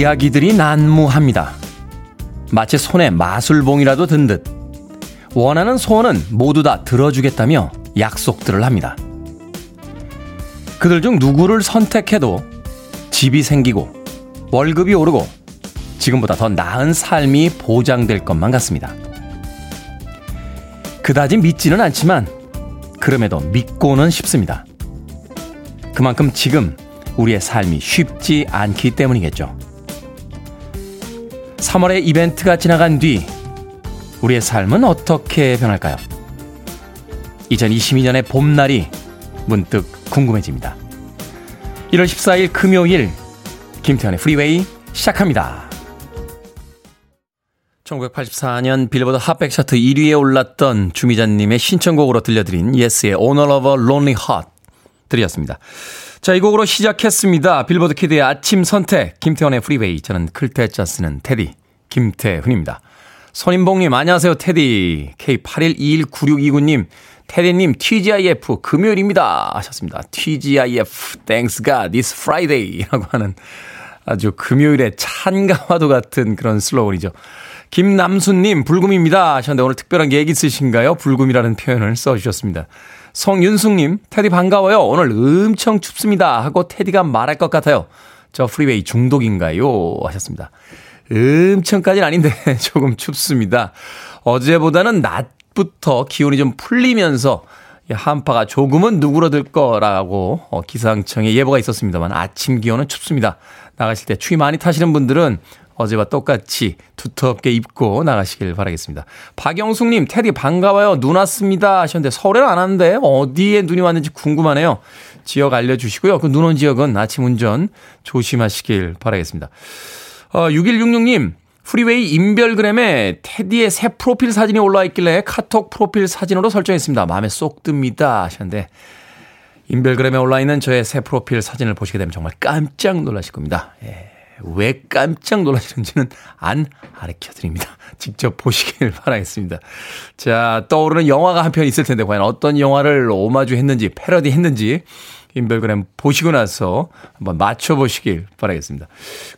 이야기들이 난무합니다. 마치 손에 마술봉이라도 든 듯 원하는 소원은 모두 다 들어주겠다며 약속들을 합니다. 그들 중 누구를 선택해도 집이 생기고 월급이 오르고 지금보다 더 나은 삶이 보장될 것만 같습니다. 그다지 믿지는 않지만 그럼에도 믿고는 싶습니다. 그만큼 지금 우리의 삶이 쉽지 않기 때문이겠죠. 3월의 이벤트가 지나간 뒤 우리의 삶은 어떻게 변할까요? 2022년의 봄날이 문득 궁금해집니다. 1월 14일 금요일 김태훈의 프리웨이 시작합니다. 1984년 빌보드 핫백 차트 1위에 올랐던 주미자님의 신청곡으로 들려드린 예스의 Owner of a Lonely Heart 들으셨습니다. 자, 이 곡으로 시작했습니다. 빌보드 키드의 아침 선택, 김태훈의 프리웨이. 저는 클 태 자 쓰는 테디, 김태훈입니다. 손인봉님, 안녕하세요, 테디. K81219629님, 테디님, TGIF, 금요일입니다. 하셨습니다. TGIF, thanks God, it's Friday. 라고 하는 아주 금요일의 찬가와도 같은 그런 슬로건이죠. 김남수님, 불금입니다. 하셨는데 오늘 특별한 계획 있으신가요? 불금이라는 표현을 써주셨습니다. 성윤숙님, 테디 반가워요. 오늘 엄청 춥습니다. 하고 테디가 말할 것 같아요. 저 프리웨이 중독인가요? 하셨습니다. 엄청까지는 아닌데 조금 춥습니다. 어제보다는 낮부터 기온이 좀 풀리면서 한파가 조금은 누그러들 거라고 어, 기상청에 예보가 있었습니다만 아침 기온은 춥습니다. 나가실 때 추위 많이 타시는 분들은 어제와 똑같이 두텁게 입고 나가시길 바라겠습니다. 박영숙님, 테디 반가워요. 눈 왔습니다. 하셨는데 서울에는 안 왔는데 어디에 눈이 왔는지 궁금하네요. 지역 알려주시고요. 그 눈 온 지역은 아침 운전 조심하시길 바라겠습니다. 어, 6166님, 프리웨이 인별그램에 테디의 새 프로필 사진이 올라와 있길래 카톡 프로필 사진으로 설정했습니다. 마음에 쏙 듭니다. 하셨는데, 인별그램에 올라 있는 저의 새 프로필 사진을 보시게 되면 정말 깜짝 놀라실 겁니다. 예. 왜 깜짝 놀라시는지는 안 가르쳐 드립니다. 직접 보시길 바라겠습니다. 자, 떠오르는 영화가 한 편 있을 텐데, 과연 어떤 영화를 오마주 했는지, 패러디 했는지, 인별그램 보시고 나서 한번 맞춰보시길 바라겠습니다.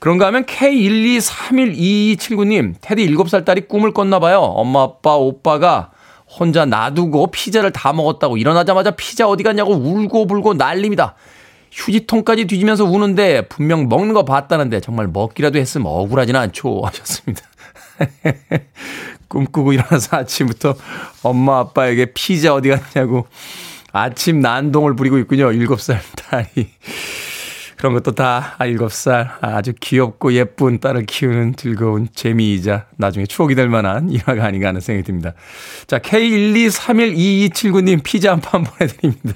그런가 하면 K1231279님, 테디 7살 딸이 꿈을 꿨나 봐요. 엄마, 아빠, 오빠가 혼자 놔두고 피자를 다 먹었다고 일어나자마자 피자 어디 갔냐고 울고 불고 난립니다. 휴지통까지 뒤지면서 우는데 분명 먹는 거 봤다는데 정말 먹기라도 했으면 억울하지는 않죠 하셨습니다. 꿈꾸고 일어나서 아침부터 엄마 아빠에게 피자 어디 갔냐고 아침 난동을 부리고 있군요. 7살 딸이. 그런 것도 다 7살 아주 귀엽고 예쁜 딸을 키우는 즐거운 재미이자 나중에 추억이 될 만한 일화가 아닌가 하는 생각이 듭니다. 자, K123122279님 피자 한 판 보내드립니다.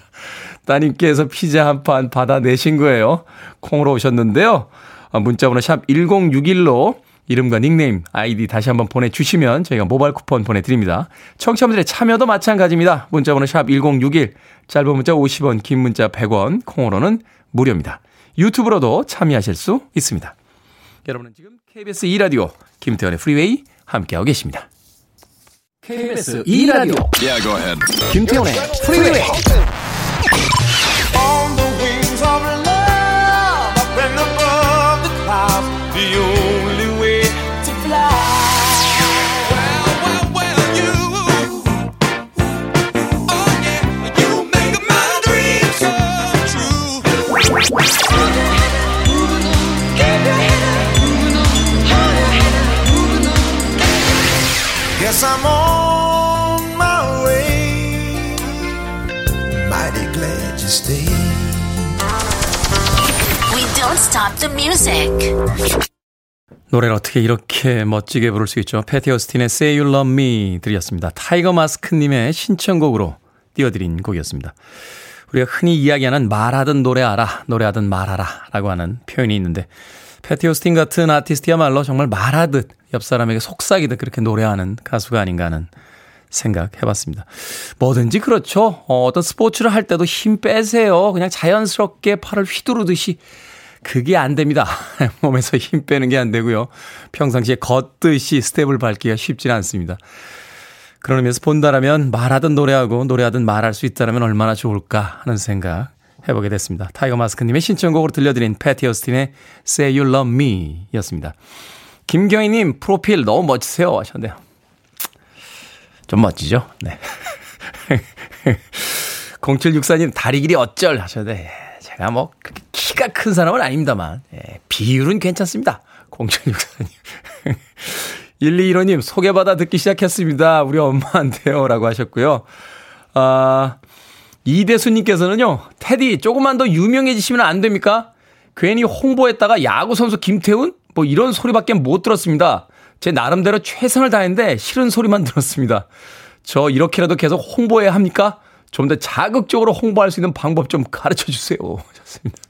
따님께서 피자 한 판 받아내신 거예요. 콩으로 오셨는데요. 아, 문자번호 샵 1061로 이름과 닉네임, 아이디 다시 한번 보내주시면 저희가 모바일 쿠폰 보내드립니다. 청취자분들의 참여도 마찬가지입니다. 문자번호 샵 1061, 짧은 문자 50원, 긴 문자 100원, 콩으로는 무료입니다. 유튜브로도 참여하실 수 있습니다. 여러분은 지금 KBS 2라디오 김태훈의 프리웨이 함께하고 계십니다. KBS 2라디오 yeah, 김태현의 프리웨이 Yes, I'm on my way. Mighty glad you stayed. We don't stop the music. 노래를 어떻게 이렇게 멋지게 부를 수 있죠? 패티 오스틴의 Say You Love Me 들으셨습니다. 타이거 마스크님의 신청곡으로 띄워드린 곡이었습니다. 우리가 흔히 이야기하는 말하듯 노래하라, 노래하듯 말하라 라고 하는 표현이 있는데 패티 오스틴 같은 아티스트야말로 정말 말하듯 옆 사람에게 속삭이듯 그렇게 노래하는 가수가 아닌가 하는 생각 해 봤습니다. 뭐든지 그렇죠. 어, 어떤 스포츠를 할 때도 힘 빼세요. 그냥 자연스럽게 팔을 휘두르듯이 그게 안 됩니다. 몸에서 힘 빼는 게 안 되고요. 평상시에 걷듯이 스텝을 밟기가 쉽지는 않습니다. 그런 의미에서 본다라면 말하든 노래하고 노래하든 말할 수 있다면 얼마나 좋을까 하는 생각 해보게 됐습니다. 타이거 마스크님의 신청곡으로 들려드린 패티 오스틴의 Say You Love Me 였습니다. 김경희님, 프로필 너무 멋지세요. 하셨네요. 좀 멋지죠? 네. 0764님, 다리 길이 어쩔 하셨네. 제가 뭐, 키가 큰 사람은 아닙니다만, 예, 비율은 괜찮습니다. 0764님. 1215님, 소개받아 듣기 시작했습니다. 우리 엄마한테요. 라고 하셨고요. 아, 이대수님께서는요, 테디, 조금만 더 유명해지시면 안 됩니까? 괜히 홍보했다가 야구선수 김태훈? 뭐 이런 소리밖에 못 들었습니다. 제 나름대로 최선을 다했는데 싫은 소리만 들었습니다. 저 이렇게라도 계속 홍보해야 합니까? 좀 더 자극적으로 홍보할 수 있는 방법 좀 가르쳐 주세요. 좋습니다.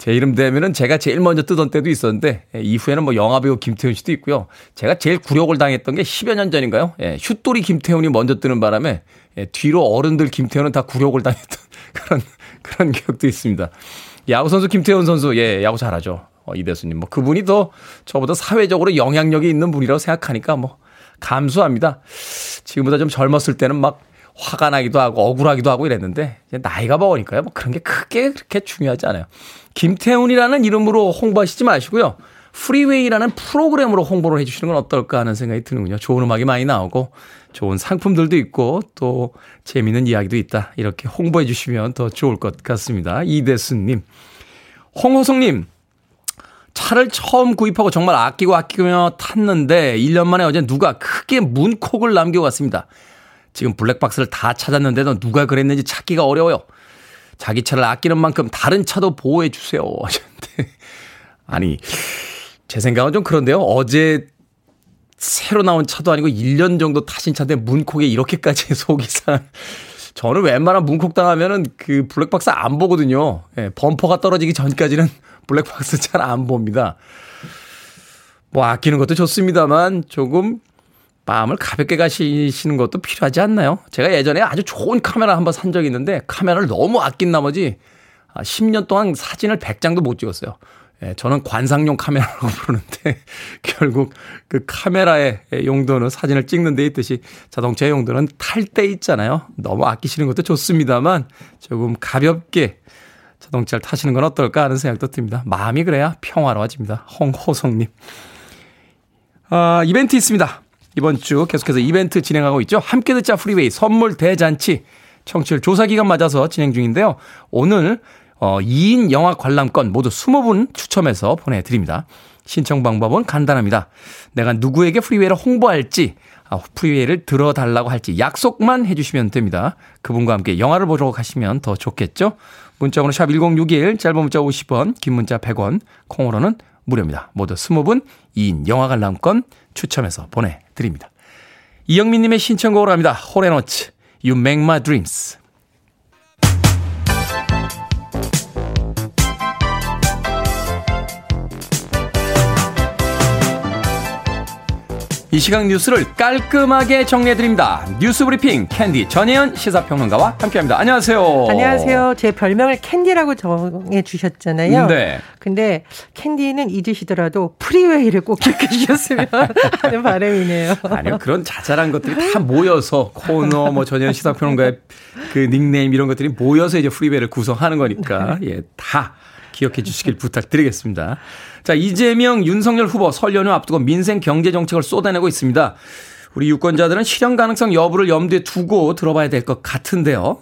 제 이름 되면은 제가 제일 먼저 뜨던 때도 있었는데 예, 이후에는 뭐 영화배우 김태훈 씨도 있고요. 제가 제일 굴욕을 당했던 게 10여 년 전인가요? 예, 슛돌이 김태훈이 먼저 뜨는 바람에 예, 뒤로 어른들 김태훈은 다 굴욕을 당했던 그런 그런 기억도 있습니다. 야구 선수 김태훈 선수 예, 야구 잘하죠. 어, 이대수님 뭐 그분이 더 저보다 사회적으로 영향력이 있는 분이라고 생각하니까 뭐 감수합니다. 지금보다 좀 젊었을 때는 막 화가 나기도 하고 억울하기도 하고 이랬는데 나이가 먹으니까요. 뭐 그런 게 크게 그렇게 중요하지 않아요. 김태훈이라는 이름으로 홍보하시지 마시고요. 프리웨이라는 프로그램으로 홍보를 해주시는 건 어떨까 하는 생각이 드는군요. 좋은 음악이 많이 나오고 좋은 상품들도 있고 또 재미있는 이야기도 있다. 이렇게 홍보해 주시면 더 좋을 것 같습니다. 이대수님. 홍호성님. 차를 처음 구입하고 정말 아끼고 아끼며 탔는데 1년 만에 어제 누가 크게 문콕을 남겨놨습니다. 지금 블랙박스를 다 찾았는데도 누가 그랬는지 찾기가 어려워요. 자기 차를 아끼는 만큼 다른 차도 보호해 주세요. 하셨는데. 아니, 제 생각은 좀 그런데요. 어제 새로 나온 차도 아니고 1년 정도 타신 차인데 문콕에 이렇게까지 속이 상. 저는 웬만한 문콕 당하면은 그 블랙박스 안 보거든요. 예, 범퍼가 떨어지기 전까지는 블랙박스 잘 안 봅니다. 뭐 아끼는 것도 좋습니다만 조금 마음을 가볍게 가시는 것도 필요하지 않나요? 제가 예전에 아주 좋은 카메라 한번 산 적이 있는데 카메라를 너무 아낀 나머지 10년 동안 사진을 100장도 못 찍었어요. 예, 저는 관상용 카메라라고 부르는데 결국 그 카메라의 용도는 사진을 찍는 데 있듯이 자동차의 용도는 탈 때 있잖아요. 너무 아끼시는 것도 좋습니다만 조금 가볍게 자동차를 타시는 건 어떨까 하는 생각도 듭니다. 마음이 그래야 평화로워집니다. 홍호성님. 아, 이벤트 있습니다. 이번 주 계속해서 이벤트 진행하고 있죠. 함께 듣자 프리웨이 선물 대잔치 청취율 조사 기간 맞아서 진행 중인데요. 오늘 어 2인 영화 관람권 모두 20분 추첨해서 보내드립니다. 신청 방법은 간단합니다. 내가 누구에게 프리웨이를 홍보할지, 아, 프리웨이를 들어달라고 할지 약속만 해주시면 됩니다. 그분과 함께 영화를 보러 가시면 더 좋겠죠? 문자번호 샵 1061, 짧은 문자 50원, 긴 문자 100원, 콩으로는 무료입니다. 모두 20분 2인 영화 관람권 추첨해서 보내드립니다. 이영민님의 신청곡으로 합니다. 홀 앤 오츠, You Make My Dreams. 이 시각 뉴스를 깔끔하게 정리해드립니다. 뉴스 브리핑 캔디 전예현 시사평론가와 함께합니다. 안녕하세요. 안녕하세요. 제 별명을 캔디라고 정해 주셨잖아요. 네. 근데 캔디는 잊으시더라도 프리웨이를 꼭 기억해 주셨으면 하는 바람이네요. 아니요. 그런 자잘한 것들이 다 모여서 코너 뭐 전혜연 시사평론가의 그 닉네임 이런 것들이 모여서 이제 프리웨이를 구성하는 거니까 네. 예, 다 기억해 주시길 부탁드리겠습니다. 자, 이재명, 윤석열 후보 설 연휴 앞두고 민생 경제 정책을 쏟아내고 있습니다. 우리 유권자들은 실현 가능성 여부를 염두에 두고 들어봐야 될 것 같은데요.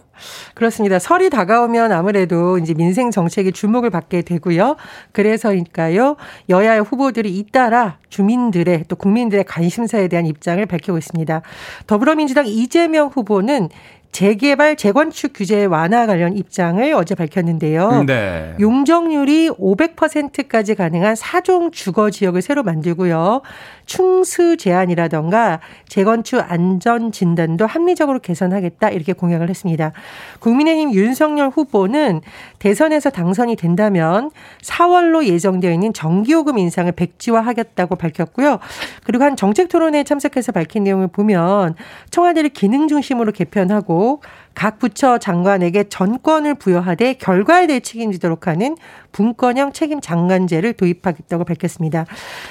그렇습니다. 설이 다가오면 아무래도 이제 민생 정책에 주목을 받게 되고요. 그래서니까요. 여야의 후보들이 잇따라 주민들의 또 국민들의 관심사에 대한 입장을 밝히고 있습니다. 더불어민주당 이재명 후보는 재개발, 재건축 규제 완화 관련 입장을 어제 밝혔는데요. 네. 용적률이 500%까지 가능한 4종 주거 지역을 새로 만들고요. 충수 제한이라던가 재건축 안전 진단도 합리적으로 개선하겠다 이렇게 공약을 했습니다. 국민의힘 윤석열 후보는 대선에서 당선이 된다면 4월로 예정되어 있는 전기요금 인상을 백지화하겠다고 밝혔고요. 그리고 한 정책 토론회에 참석해서 밝힌 내용을 보면 청와대를 기능 중심으로 개편하고 계속 각 부처 장관에게 전권을 부여하되 결과에 대해 책임지도록 하는 분권형 책임 장관제를 도입하겠다고 밝혔습니다.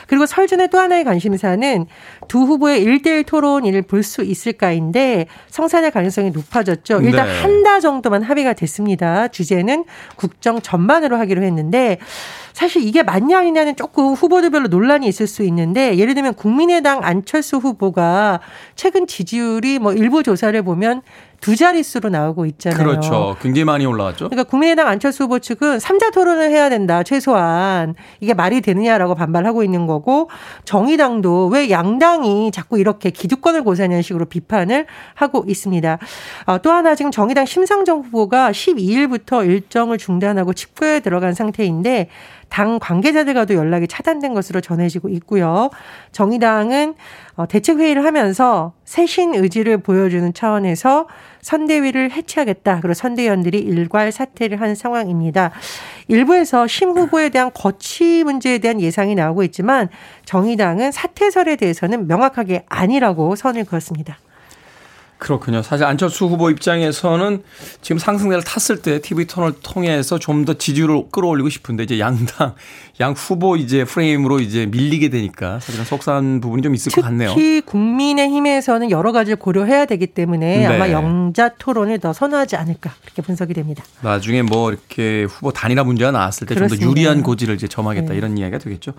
그리고 설전의 또 하나의 관심사는 두 후보의 1대1 토론을 볼 수 있을까인데 성산의 가능성이 높아졌죠. 일단 네. 한달 정도만 합의가 됐습니다. 주제는 국정 전반으로 하기로 했는데 사실 이게 맞냐 아니냐는 조금 후보들별로 논란이 있을 수 있는데 예를 들면 국민의당 안철수 후보가 최근 지지율이 뭐 일부 조사를 보면 두 자릿수 로 나오고 있잖아요. 그렇죠. 굉장히 많이 올라왔죠. 그러니까 국민의당 안철수 후보 측은 3자 토론을 해야 된다. 최소한 이게 말이 되느냐라고 반발하고 있는 거고 정의당도 왜 양당이 자꾸 이렇게 기득권을 고사하는 식으로 비판을 하고 있습니다. 어, 또 하나 지금 정의당 심상정 후보가 12일부터 일정을 중단하고 집회에 들어간 상태인데 당 관계자들과도 연락이 차단된 것으로 전해지고 있고요. 정의당은 어, 대책회의를 하면서 새신 의지를 보여주는 차원에서 선대위를 해체하겠다. 그리고 선대위원들이 일괄 사퇴를 한 상황입니다. 일부에서 심 후보에 대한 거취 문제에 대한 예상이 나오고 있지만 정의당은 사퇴설에 대해서는 명확하게 아니라고 선을 그었습니다. 그렇군요. 사실 안철수 후보 입장에서는 지금 상승세를 탔을 때 TV 터널 통해서 좀 더 지지율을 끌어올리고 싶은데 이제 양당 양 후보 이제 프레임으로 이제 밀리게 되니까 사실은 속상한 부분이 좀 있을 것 같네요. 특히 국민의힘에서는 여러 가지를 고려해야 되기 때문에 네. 아마 영자 토론을 더 선호하지 않을까 그렇게 분석이 됩니다. 나중에 뭐 이렇게 후보 단일화 문제가 나왔을 때 좀 더 유리한 고지를 이제 점하겠다 네. 이런 이야기가 되겠죠.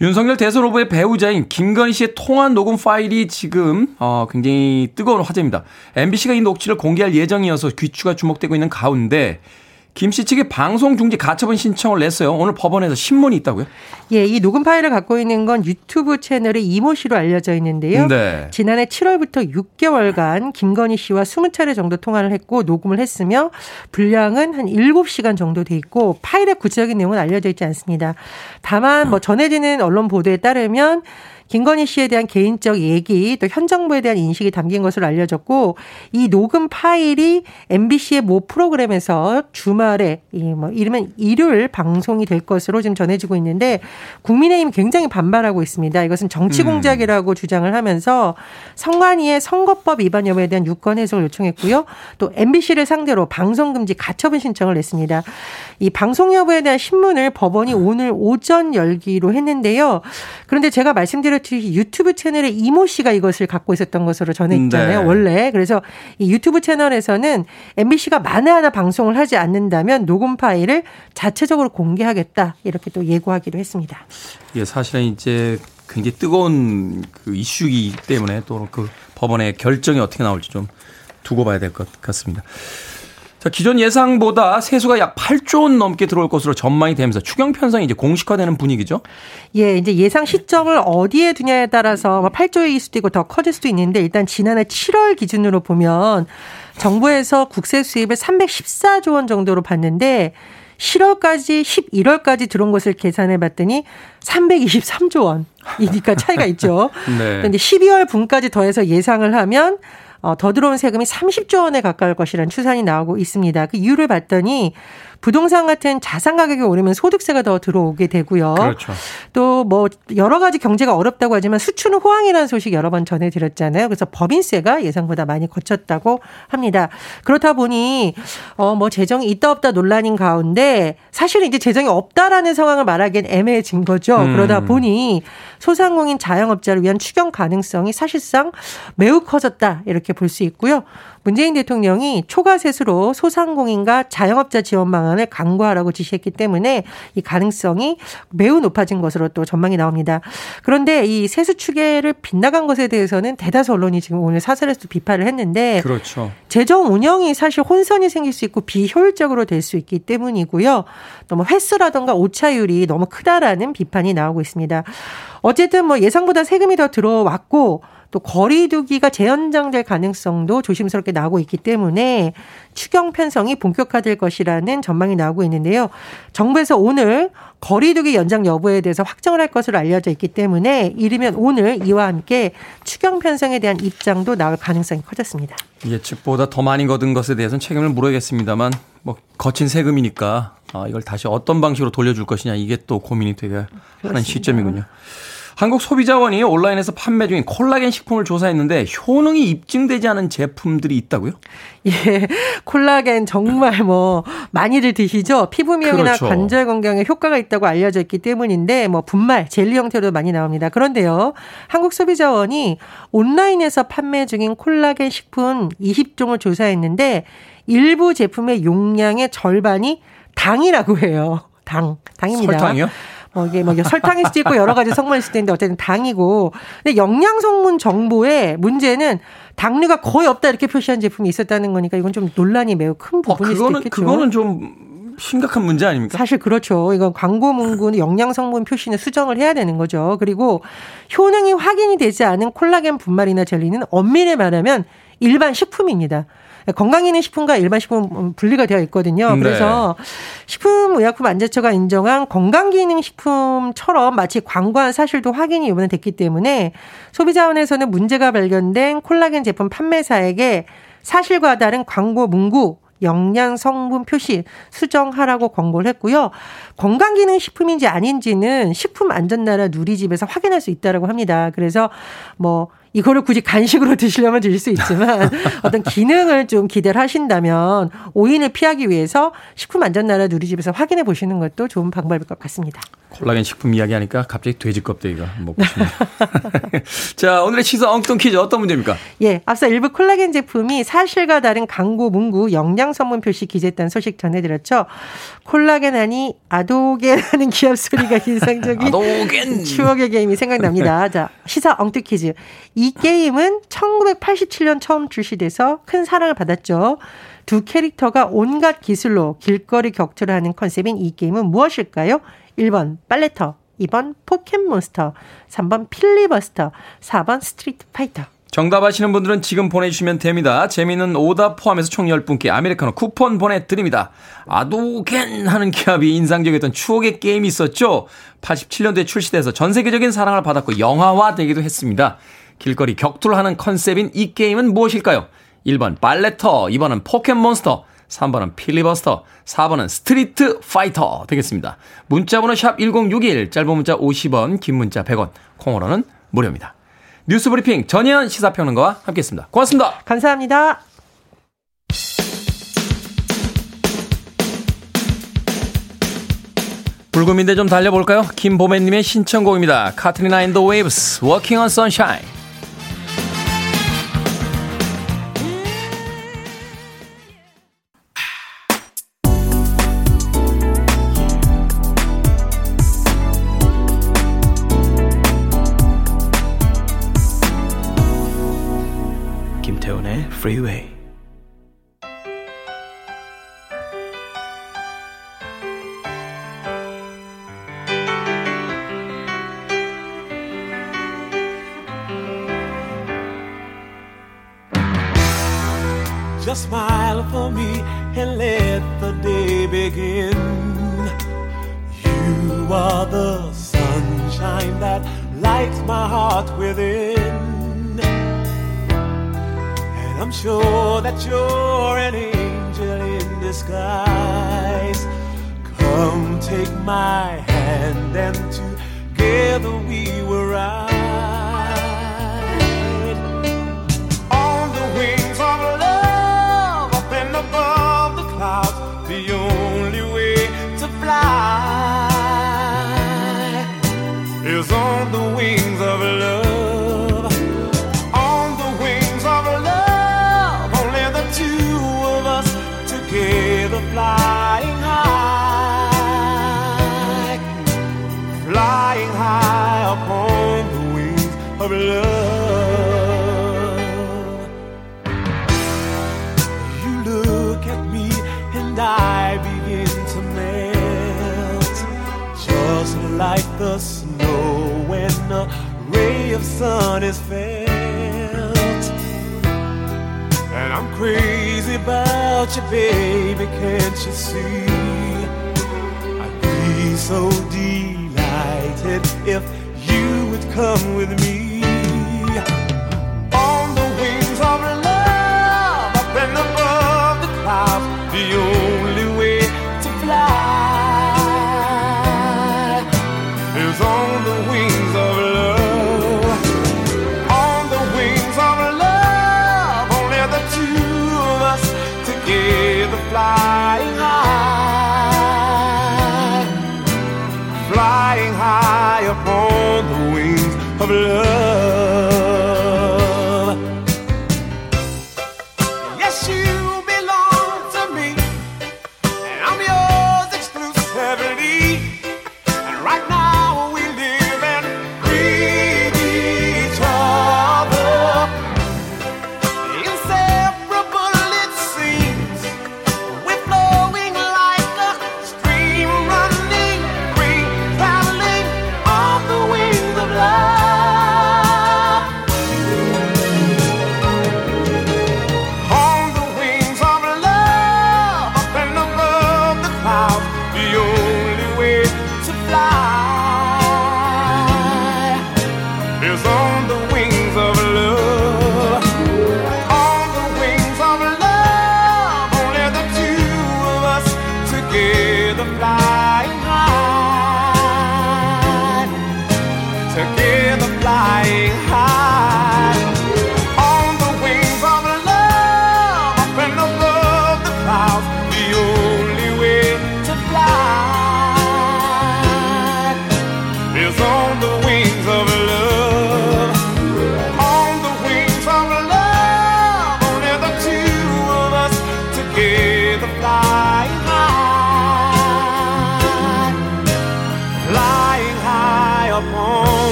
윤석열 대선 후보의 배우자인 김건희 씨의 통화 녹음 파일이 지금 어, 굉장히 뜨거운 화제입니다. MBC가 이 녹취를 공개할 예정이어서 귀추가 주목되고 있는 가운데 김씨 측이 방송 중지 가처분 신청을 냈어요. 오늘 법원에서 신문이 있다고요? 예, 이 녹음 파일을 갖고 있는 건 유튜브 채널의 이모 씨로 알려져 있는데요. 네. 지난해 7월부터 6개월간 김건희 씨와 20차례 정도 통화를 했고 녹음을 했으며 분량은 한 7시간 정도 돼 있고 파일의 구체적인 내용은 알려져 있지 않습니다. 다만 뭐 전해지는 언론 보도에 따르면 김건희 씨에 대한 개인적 얘기 또 현 정부에 대한 인식이 담긴 것으로 알려졌고 이 녹음 파일이 MBC의 모 프로그램에서 주말에 이뭐 이르면 일요일 방송이 될 것으로 지금 전해지고 있는데 국민의힘이 굉장히 반발하고 있습니다. 이것은 정치 음. 공작이라고 음. 주장을 하면서 성관위의 선거법 위반 여부에 대한 유권 해석을 요청했고요. 또 MBC를 상대로 방송 금지 가처분 신청을 냈습니다. 이 방송 여부에 대한 신문을 법원이 오늘 오전 열기로 했는데요. 그런데 제가 말씀드 렸듯이 유튜브 채널에 이모 씨가 이것을 갖고 있었던 것으로 전해있잖아요. 네. 원래. 그래서 이 유튜브 채널에서는 MBC가 만에 하나 방송을 하지 않는다면 녹음 파일을 자체적으로 공개하겠다. 이렇게 또 예고하기로 했습니다. 예, 사실은 이제 굉장히 뜨거운 그 이슈이기 때문에 또 그 법원의 결정이 어떻게 나올지 좀 두고 봐야 될 것 같습니다. 자, 기존 예상보다 세수가 약 8조 원 넘게 들어올 것으로 전망이 되면서 추경 편성이 이제 공식화되는 분위기죠. 예, 이제 예상 시점을 어디에 두냐에 따라서 8조일 뭐 수도 있고 더 커질 수도 있는데 일단 지난해 7월 기준으로 보면 정부에서 국세 수입을 314조 원 정도로 봤는데 7월까지 11월까지 들어온 것을 계산해 봤더니 323조 원이니까 차이가 있죠. 네. 그런데 12월 분까지 더해서 예상을 하면 어, 더 들어온 세금이 30조 원에 가까울 것이라는 추산이 나오고 있습니다. 그 이유를 봤더니 부동산 같은 자산 가격이 오르면 소득세가 더 들어오게 되고요. 그렇죠. 또 뭐 여러 가지 경제가 어렵다고 하지만 수출은 호황이라는 소식 여러 번 전해드렸잖아요. 그래서 법인세가 예상보다 많이 거쳤다고 합니다. 그렇다 보니 어 뭐 재정이 있다 없다 논란인 가운데 사실은 이제 재정이 없다라는 상황을 말하기엔 애매해진 거죠. 음. 그러다 보니 소상공인 자영업자를 위한 추경 가능성이 사실상 매우 커졌다 이렇게 볼 수 있고요. 문재인 대통령이 초과 세수로 소상공인과 자영업자 지원 방안을 강구하라고 지시했기 때문에 이 가능성이 매우 높아진 것으로 또 전망이 나옵니다. 그런데 이 세수 추계를 빗나간 것에 대해서는 대다수 언론이 지금 오늘 사설에서 비판을 했는데 그렇죠. 재정 운영이 사실 혼선이 생길 수 있고 비효율적으로 될 수 있기 때문이고요. 너무 횟수라던가 오차율이 너무 크다라는 비판이 나오고 있습니다. 어쨌든 뭐 예상보다 세금이 더 들어왔고 또 거리두기가 재연장될 가능성도 조심스럽게 나오고 있기 때문에 추경 편성이 본격화될 것이라는 전망이 나오고 있는데요. 정부에서 오늘 거리두기 연장 여부에 대해서 확정을 할 것으로 알려져 있기 때문에 이르면 오늘 이와 함께 추경 편성에 대한 입장도 나올 가능성이 커졌습니다. 예측보다 더 많이 거둔 것에 대해서는 책임을 물어야겠습니다만 뭐 거친 세금이니까 아, 이걸 다시 어떤 방식으로 돌려줄 것이냐 이게 또 고민이 되게 하는 시점이군요. 한국 소비자원이 온라인에서 판매 중인 콜라겐 식품을 조사했는데 효능이 입증되지 않은 제품들이 있다고요? 예, 콜라겐 정말 뭐 많이들 드시죠. 피부 미용이나 그렇죠. 관절 건강에 효과가 있다고 알려져 있기 때문인데 뭐 분말, 젤리 형태로 많이 나옵니다. 그런데요, 한국 소비자원이 온라인에서 판매 중인 콜라겐 식품 20종을 조사했는데 일부 제품의 용량의 절반이 당이라고 해요. 당, 당입니다. 설탕이요? 뭐 이게 뭐 설탕일 수도 있고 여러 가지 성분일 수도 있는데 어쨌든 당이고. 근데 영양 성분 정보에 문제는 당류가 거의 없다 이렇게 표시한 제품이 있었다는 거니까 이건 좀 논란이 매우 큰 부분일 어, 그거는, 수도 있겠죠. 그거는 좀 심각한 문제 아닙니까? 사실 그렇죠. 이건 광고 문구는 영양 성분 표시는 수정을 해야 되는 거죠. 그리고 효능이 확인이 되지 않은 콜라겐 분말이나 젤리는 엄밀히 말하면 일반 식품입니다. 건강기능식품과 일반 식품 분리가 되어 있거든요. 네. 그래서 네. 식품의약품안전처가 인정한 건강기능식품처럼 마치 광고한 사실도 확인이 이번에 됐기 때문에 소비자원에서는 문제가 발견된 콜라겐 제품 판매사에게 사실과 다른 광고 문구 영양 성분 표시 수정하라고 권고를 했고요. 건강기능식품인지 아닌지는 식품안전나라 누리집에서 확인할 수 있다라고 합니다. 그래서 뭐 이거를 굳이 간식으로 드시려면 드실 수 있지만 어떤 기능을 좀 기대를 하신다면 오인을 피하기 위해서 식품 안전 나라 누리집에서 확인해 보시는 것도 좋은 방법일 것 같습니다. 콜라겐 식품 이야기하니까 갑자기 돼지 껍데기가 먹고 싶네요. 자, 오늘의 시사 엉뚱 퀴즈 어떤 문제입니까? 예, 앞서 일부 콜라겐 제품이 사실과 다른 광고 문구 영양 성분 표시 기재했다는 소식 전해드렸죠. 콜라겐 아니 아도겐 하는 기합 소리가 인상적인 아도겐. 추억의 게임이 생각납니다. 자, 시사 엉뚱 퀴즈. 이 게임은 1987년 처음 출시돼서 큰 사랑을 받았죠. 두 캐릭터가 온갖 기술로 길거리 격투를 하는 컨셉인 이 게임은 무엇일까요? 1번 빨래터, 2번 포켓몬스터, 3번 필리버스터, 4번 스트리트 파이터. 정답 아시는 분들은 지금 보내주시면 됩니다. 재미있는 오답 포함해서 총 10분께 아메리카노 쿠폰 보내드립니다. 아도겐 하는 기합이 인상적이었던 추억의 게임이 있었죠. 87년도에 출시돼서 전 세계적인 사랑을 받았고 영화화 되기도 했습니다. 길거리 격투를 하는 컨셉인 이 게임은 무엇일까요? 1번 빨래터, 2번은 포켓몬스터, 3번은 필리버스터, 4번은 스트리트 파이터 되겠습니다. 문자번호 샵 1061, 짧은 문자 50원, 긴 문자 100원, 콩으로는 무료입니다. 뉴스 브리핑 전예현 시사평론가와 함께했습니다. 고맙습니다. 감사합니다. 불금인데 좀 달려볼까요? 김보배님의 신청곡입니다. 카트리나 앤더 웨이브스, Walking on Sunshine. Freeway. Sun is felt. And I'm crazy about you, baby, can't you see? I'd be so delighted if you would come with me. On the wings of love, up and above the clouds, the only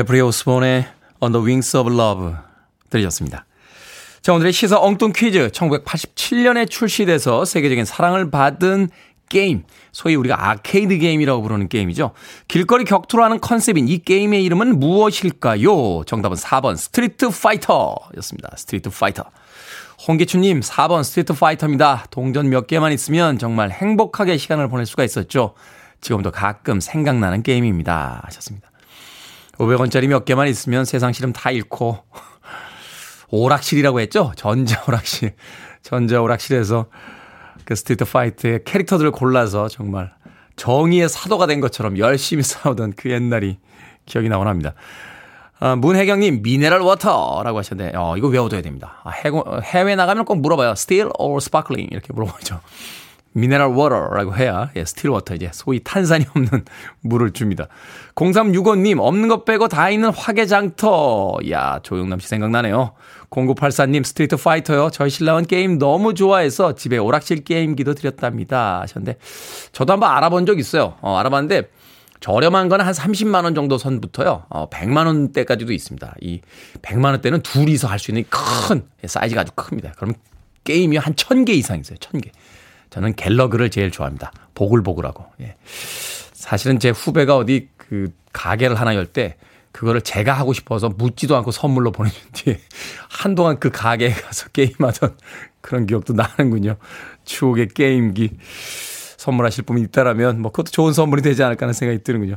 제프리 오스본의 On the Wings of Love 들으셨습니다. 자, 오늘의 시사 엉뚱 퀴즈. 1987년에 출시돼서 세계적인 사랑을 받은 게임. 소위 우리가 아케이드 게임이라고 부르는 게임이죠. 길거리 격투로 하는 컨셉인 이 게임의 이름은 무엇일까요? 정답은 4번 스트리트 파이터였습니다. 스트리트 파이터. 홍기춘님 4번 스트리트 파이터입니다. 동전 몇 개만 있으면 정말 행복하게 시간을 보낼 수가 있었죠. 지금도 가끔 생각나는 게임입니다. 하셨습니다. 500원짜리 몇 개만 있으면 세상 시름 다 잊고 오락실이라고 했죠? 전자오락실. 전자오락실에서 그 Street Fighter의 캐릭터들을 골라서 정말 정의의 사도가 된 것처럼 열심히 싸우던 그 옛날이 기억이 나곤 합니다. 아, 문혜경님, 미네랄 워터라고 하셨는데, 어, 이거 외워둬야 됩니다. 아, 해외 나가면 꼭 물어봐요. Still or sparkling? 이렇게 물어보죠. 미네랄 워터라고 해야, 예, still water, 이제 소위 탄산이 없는 물을 줍니다. 0365님, 없는 것 빼고 다 있는 화개장터. 야, 조영남 씨 생각나네요. 0984님, Street Fighter요. 저희 신랑은 게임 너무 좋아해서 집에 오락실 게임기도 들였답니다. 하셨는데, 저도 한번 알아본 적 있어요. 어, 알아봤는데, 저렴한 건 한 30만 원 정도 선부터요. 어, 100만 원대까지도 있습니다. 이 100만 원대는 둘이서 할 수 있는 큰 사이즈가 아주 큽니다. 그럼 게임이 한 1000개 이상 있어요. 1000개. 저는 갤러그를 제일 좋아합니다. 보글보글하고. 예. 사실은 제 후배가 어디 그 가게를 하나 열 때 그거를 제가 하고 싶어서 묻지도 않고 선물로 보내준 뒤에 한동안 그 가게에 가서 게임하던 그런 기억도 나는군요. 추억의 게임기. 선물하실 분이 있다라면 뭐 그것도 좋은 선물이 되지 않을까 하는 생각이 드는군요.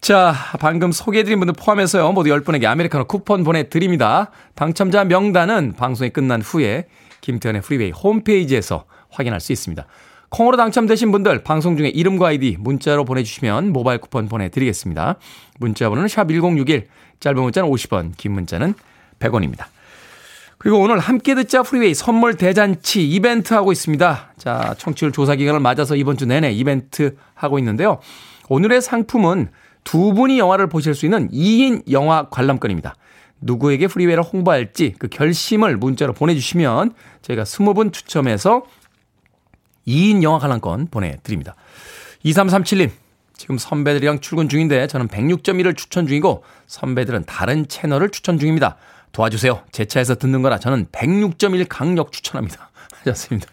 자, 방금 소개해드린 분들 포함해서요, 모두 10분에게 아메리카노 쿠폰 보내드립니다. 당첨자 명단은 방송이 끝난 후에 김태훈의 프리웨이 홈페이지에서 확인할 수 있습니다. 콩으로 당첨되신 분들 방송 중에 이름과 아이디 문자로 보내주시면 모바일 쿠폰 보내드리겠습니다. 문자 번호는 샵1061, 짧은 문자는 50원, 긴 문자는 100원입니다. 그리고 오늘 함께 듣자 프리웨이 선물 대잔치 이벤트 하고 있습니다. 자, 청취율 조사 기간을 맞아서 이번 주 내내 이벤트 하고 있는데요. 오늘의 상품은 두 분이 영화를 보실 수 있는 2인 영화 관람권입니다. 누구에게 프리웨이를 홍보할지 그 결심을 문자로 보내주시면 저희가 20분 추첨해서 2인 영화 관람권 보내드립니다. 2337님, 지금 선배들이랑 출근 중인데 저는 106.1을 추천 중이고 선배들은 다른 채널을 추천 중입니다. 도와주세요. 제 차에서 듣는 거라 저는 106.1 강력 추천합니다. 하셨습니다.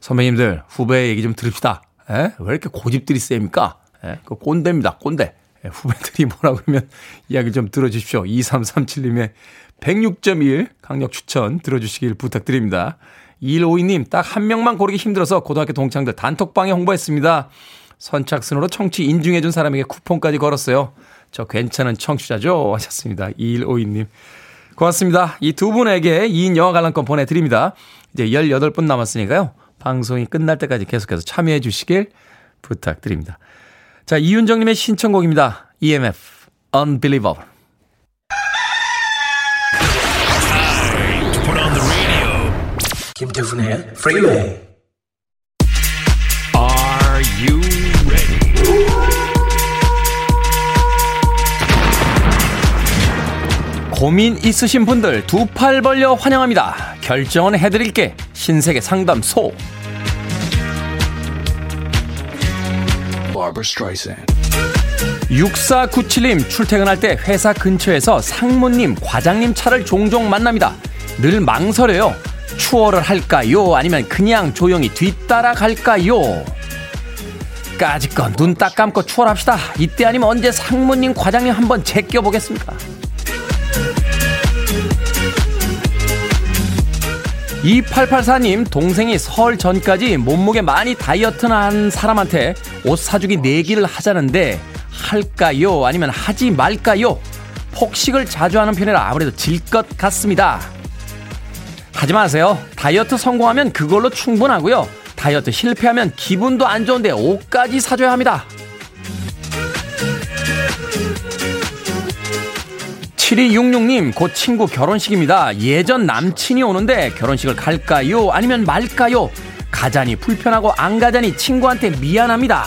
선배님들, 후배 얘기 좀 들읍시다. 에? 왜 이렇게 고집들이 셉니까? 에? 그 꼰대입니다. 꼰대. 에, 후배들이 뭐라 그러면 이야기 좀 들어주십시오. 2337님의 106.1 강력 추천 들어주시길 부탁드립니다. 2152님, 딱 한 명만 고르기 힘들어서 고등학교 동창들 단톡방에 홍보했습니다. 선착순으로 청취 인증해준 사람에게 쿠폰까지 걸었어요. 저 괜찮은 청취자죠? 하셨습니다. 2152님. 고맙습니다. 이 두 분에게 2인 영화 관람권 보내드립니다. 이제 18분 남았으니까요. 방송이 끝날 때까지 계속해서 참여해 주시길 부탁드립니다. 자, 이윤정님의 신청곡입니다. EMF, Unbelievable. 김태훈의 Freeway. Are you ready? 고민 있으신 분들 두 팔 벌려 환영합니다. 결정은 해드릴게. 신세계 상담소. Barbara Streisand. 6497님 출퇴근할 때 회사 근처에서 상무님, 과장님 차를 종종 만납니다. 늘 망설여요. 추월을 할까요? 아니면 그냥 조용히 뒤따라 갈까요? 까짓건 눈 딱 감고 추월합시다. 이때 아니면 언제 상무님, 과장님 한번 제껴보겠습니까? 2884님, 동생이 설 전까지 몸무게 많이 다이어트나 한 사람한테 옷 사주기 내기를 하자는데, 할까요? 아니면 하지 말까요? 폭식을 자주 하는 편이라 아무래도 질 것 같습니다. 하지 마세요. 다이어트 성공하면 그걸로 충분하고요. 다이어트 실패하면 기분도 안 좋은데 옷까지 사줘야 합니다. 7266님, 곧 친구 결혼식입니다. 예전 남친이 오는데 결혼식을 갈까요? 아니면 말까요? 가자니 불편하고 안 가자니 친구한테 미안합니다.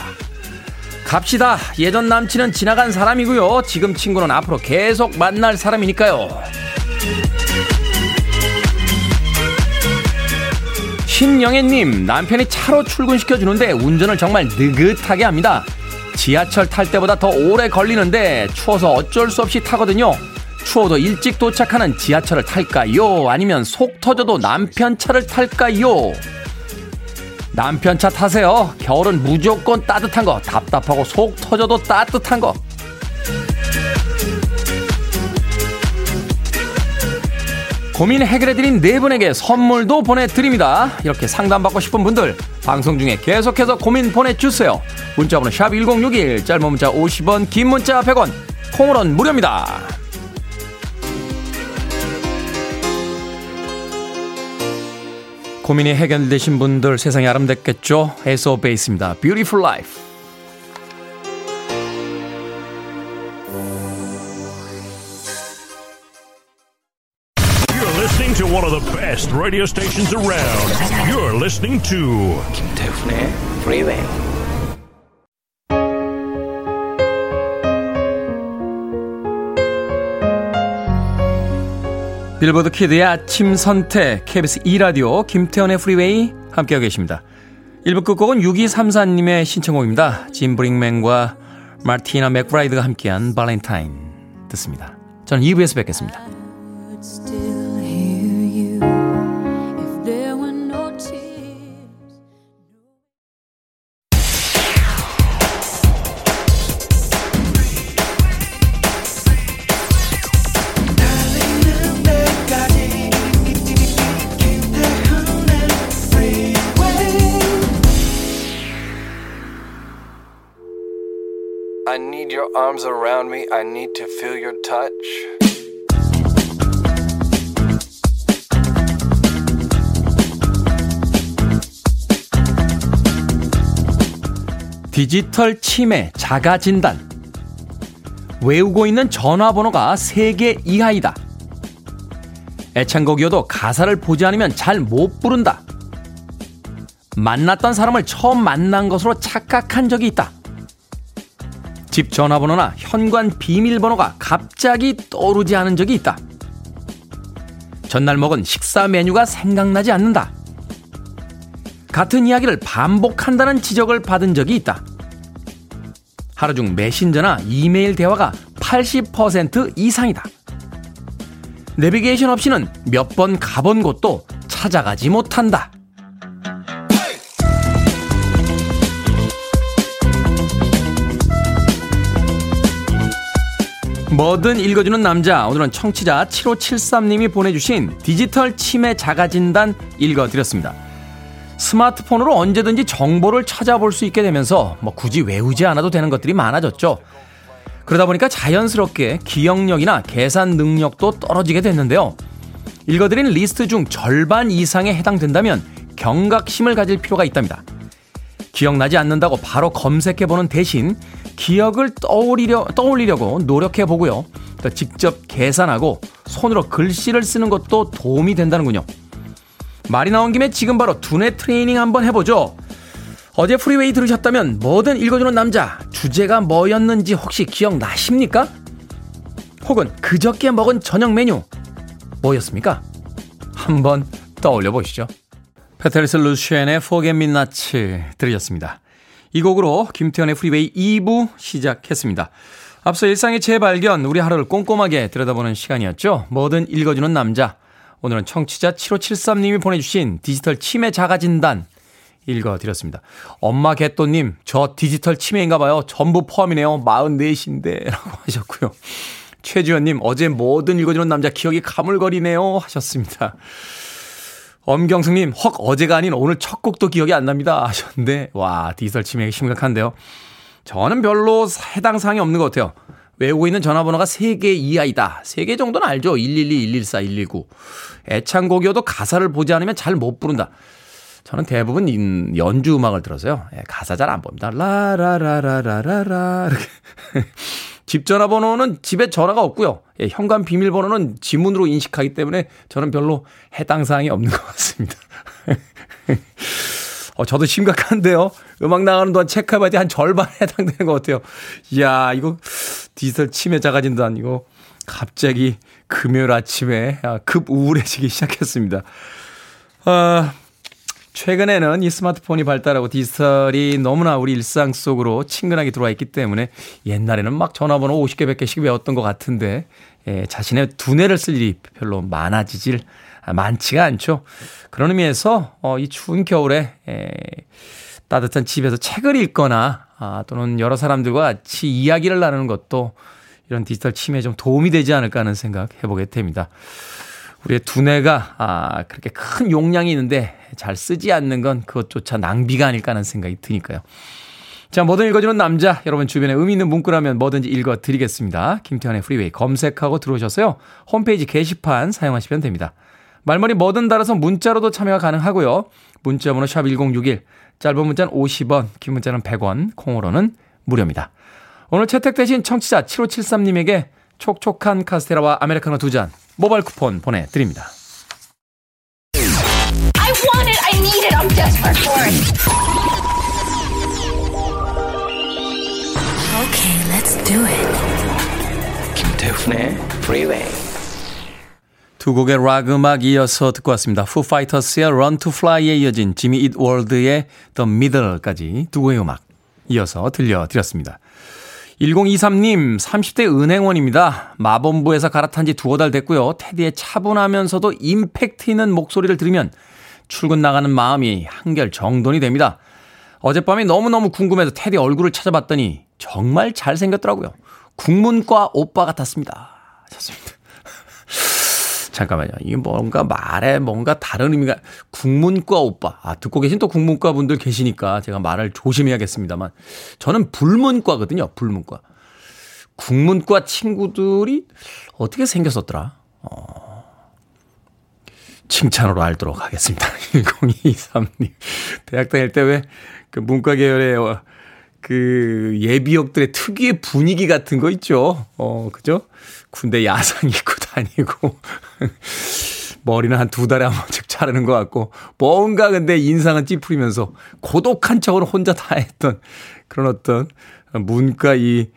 갑시다. 예전 남친은 지나간 사람이고요. 지금 친구는 앞으로 계속 만날 사람이니까요. 신영애님, 남편이 차로 출근시켜주는데 운전을 정말 느긋하게 합니다. 지하철 탈 때보다 더 오래 걸리는데 추워서 어쩔 수 없이 타거든요. 추워도 일찍 도착하는 지하철을 탈까요? 아니면 속 터져도 남편 차를 탈까요? 남편 차 타세요. 겨울은 무조건 따뜻한 거, 답답하고 속 터져도 따뜻한 거. 고민 해결해드린 네 분에게 선물도 보내드립니다. 이렇게 상담받고 싶은 분들 방송 중에 계속해서 고민 보내주세요. 문자번호 샵 1061, 짧은 문자 50원, 긴 문자 100원, 콩으로는 무료입니다. 고민이 해결되신 분들 세상이 아름답겠죠? 에소 베이스입니다. Beautiful Life. One of the best radio stations around. You're listening to 김태훈의 Freeway. Billboard Kid의 아침 선택 KBS 2라디오 김태훈의 프리웨이 함께하고 계십니다. 1부 끝곡은 6234님의 신청곡입니다. 짐 브릭만과 마티나 맥브라이드가 함께한 발렌타인 듣습니다. 저는 2부에서 뵙겠습니다. Arms around me. I need to feel your touch. 디지털 치매 자가 진단. 외우고 있는 전화번호가 3개 이하이다. 애창곡이어도 가사를 보지 않으면 잘 못 부른다. 만났던 사람을 처음 만난 것으로 착각한 적이 있다. 집 전화번호나 현관 비밀번호가 갑자기 떠오르지 않은 적이 있다. 전날 먹은 식사 메뉴가 생각나지 않는다. 같은 이야기를 반복한다는 지적을 받은 적이 있다. 하루 중 메신저나 이메일 대화가 80% 이상이다. 내비게이션 없이는 몇 번 가본 곳도 찾아가지 못한다. 뭐든 읽어주는 남자. 오늘은 청취자 7573님이 보내주신 디지털 치매 자가진단 읽어드렸습니다. 스마트폰으로 언제든지 정보를 찾아볼 수 있게 되면서 뭐 굳이 외우지 않아도 되는 것들이 많아졌죠. 그러다 보니까 자연스럽게 기억력이나 계산 능력도 떨어지게 됐는데요. 읽어드린 리스트 중 절반 이상에 해당된다면 경각심을 가질 필요가 있답니다. 기억나지 않는다고 바로 검색해보는 대신 기억을 떠올리려, 떠올리려고 노력해보고요. 또 직접 계산하고 손으로 글씨를 쓰는 것도 도움이 된다는군요. 말이 나온 김에 지금 바로 두뇌 트레이닝 한번 해보죠. 어제 프리웨이 들으셨다면 뭐든 읽어주는 남자 주제가 뭐였는지 혹시 기억나십니까? 혹은 그저께 먹은 저녁 메뉴 뭐였습니까? 한번 떠올려 보시죠. 패트리스 러션의 Forget Me Nots 들으셨습니다. 이 곡으로 김태훈의 프리웨이 2부 시작했습니다. 앞서 일상의 재발견, 우리 하루를 꼼꼼하게 들여다보는 시간이었죠. 뭐든 읽어주는 남자. 오늘은 청취자 7573님이 보내주신 디지털 치매 자가진단 읽어드렸습니다. 엄마 개또님, 저 디지털 치매인가 봐요. 전부 포함이네요. 44인데. 라고 하셨고요. 최주연님, 어제 뭐든 읽어주는 남자 기억이 가물거리네요. 하셨습니다. 엄경숙님, 헉, 어제가 아닌 오늘 첫 곡도 기억이 안 납니다. 하셨는데, 와, 디지털 치매 심각한데요. 저는 별로 해당 사항이 없는 것 같아요. 외우고 있는 전화번호가 3개 이하이다. 3개 정도는 알죠. 112, 114, 119. 애창곡이어도 가사를 보지 않으면 잘 못 부른다. 저는 대부분 연주 음악을 들어서요. 예, 가사 잘 안 봅니다. 라라라라라라라. 이렇게. 집 전화번호는 집에 전화가 없고요. 예, 현관 비밀번호는 지문으로 인식하기 때문에 저는 별로 해당 사항이 없는 것 같습니다. 어, 저도 심각한데요. 음악 나가는 동안 체크해봐야지 한 절반 해당되는 것 같아요. 이야, 이거 디지털 치매 자가진단, 이거 갑자기 금요일 아침에 아, 급 우울해지기 시작했습니다. 아, 최근에는 이 스마트폰이 발달하고 디지털이 너무나 우리 일상 속으로 친근하게 들어와 있기 때문에 옛날에는 막 전화번호 50개, 100개씩 외웠던 것 같은데 예, 자신의 두뇌를 쓸 일이 별로 많아지질 많지가 않죠. 그런 의미에서 어, 이 추운 겨울에 에, 따뜻한 집에서 책을 읽거나 아, 또는 여러 사람들과 같이 이야기를 나누는 것도 이런 디지털 치매에 좀 도움이 되지 않을까 하는 생각 해보게 됩니다. 우리의 두뇌가 아, 그렇게 큰 용량이 있는데 잘 쓰지 않는 건 그것조차 낭비가 아닐까 하는 생각이 드니까요. 자, 뭐든 읽어주는 남자, 여러분 주변에 의미 있는 문구라면 뭐든지 읽어드리겠습니다. 김태훈의 프리웨이 검색하고 들어오셔서요. 홈페이지 게시판 사용하시면 됩니다. 말머리 뭐든 달아서 문자로도 참여가 가능하고요. 문자번호 샵 1061, 짧은 문자는 50원, 긴 문자는 100원, 콩으로는 무료입니다. 오늘 채택되신 청취자 7573님에게 촉촉한 카스테라와 아메리카노 두 잔 모바일 쿠폰 보내드립니다. I want it. I need it. I'm desperate for it. Okay, let's do it. 김태훈의 Freeway. 두 곡의 락 음악 이어서 듣고 왔습니다. Foo Fighters의 Run to Fly에 이어진 지미 잇 월드의 The Middle까지 두 곡의 음악 이어서 들려드렸습니다. 1023님, 30대 은행원입니다. 마본부에서 갈아탄 지 두어 달 됐고요. 테디의 차분하면서도 임팩트 있는 목소리를 들으면 출근 나가는 마음이 한결 정돈이 됩니다. 어젯밤에 너무너무 궁금해서 테디 얼굴을 찾아봤더니 정말 잘생겼더라고요. 국문과 오빠 같았습니다. 좋습니다. 잠깐만요. 이게 뭔가 말에 뭔가 다른 의미가 국문과 오빠. 아, 듣고 계신 또 국문과 분들 계시니까 제가 말을 조심해야겠습니다만 저는 불문과거든요. 불문과. 국문과 친구들이 어떻게 생겼었더라? 어. 칭찬으로 알도록 하겠습니다. 1023님. 대학 다닐 때 왜 그 문과 계열의 어, 그 예비역들의 특유의 분위기 같은 거 있죠. 어, 그죠? 군대 야상 입고 다니고 머리는 한 두 달에 한 번씩 자르는 것 같고 뭔가 근데 인상은 찌푸리면서 고독한 척으로 혼자 다 했던 그런 어떤 문과 이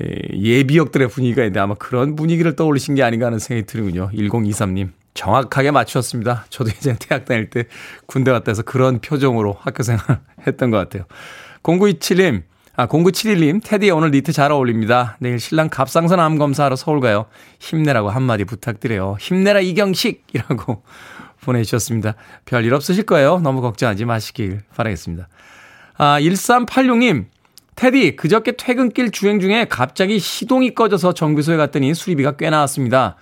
예비역들의 분위기가 있는데 아마 그런 분위기를 떠올리신 게 아닌가 하는 생각이 드는군요. 1023님. 정확하게 맞추셨습니다. 저도 예전에 대학 다닐 때 군대 갔다 해서 그런 표정으로 학교 생활 했던 것 같아요. 0927님, 아, 0971님, 테디 오늘 니트 잘 어울립니다. 내일 신랑 갑상선 암 검사하러 서울 가요. 힘내라고 한마디 부탁드려요. 힘내라 이경식이라고 보내주셨습니다. 별일 없으실 거예요. 너무 걱정하지 마시길 바라겠습니다. 아, 1386님, 테디, 그저께 퇴근길 주행 중에 갑자기 시동이 꺼져서 정비소에 갔더니 수리비가 꽤 나왔습니다.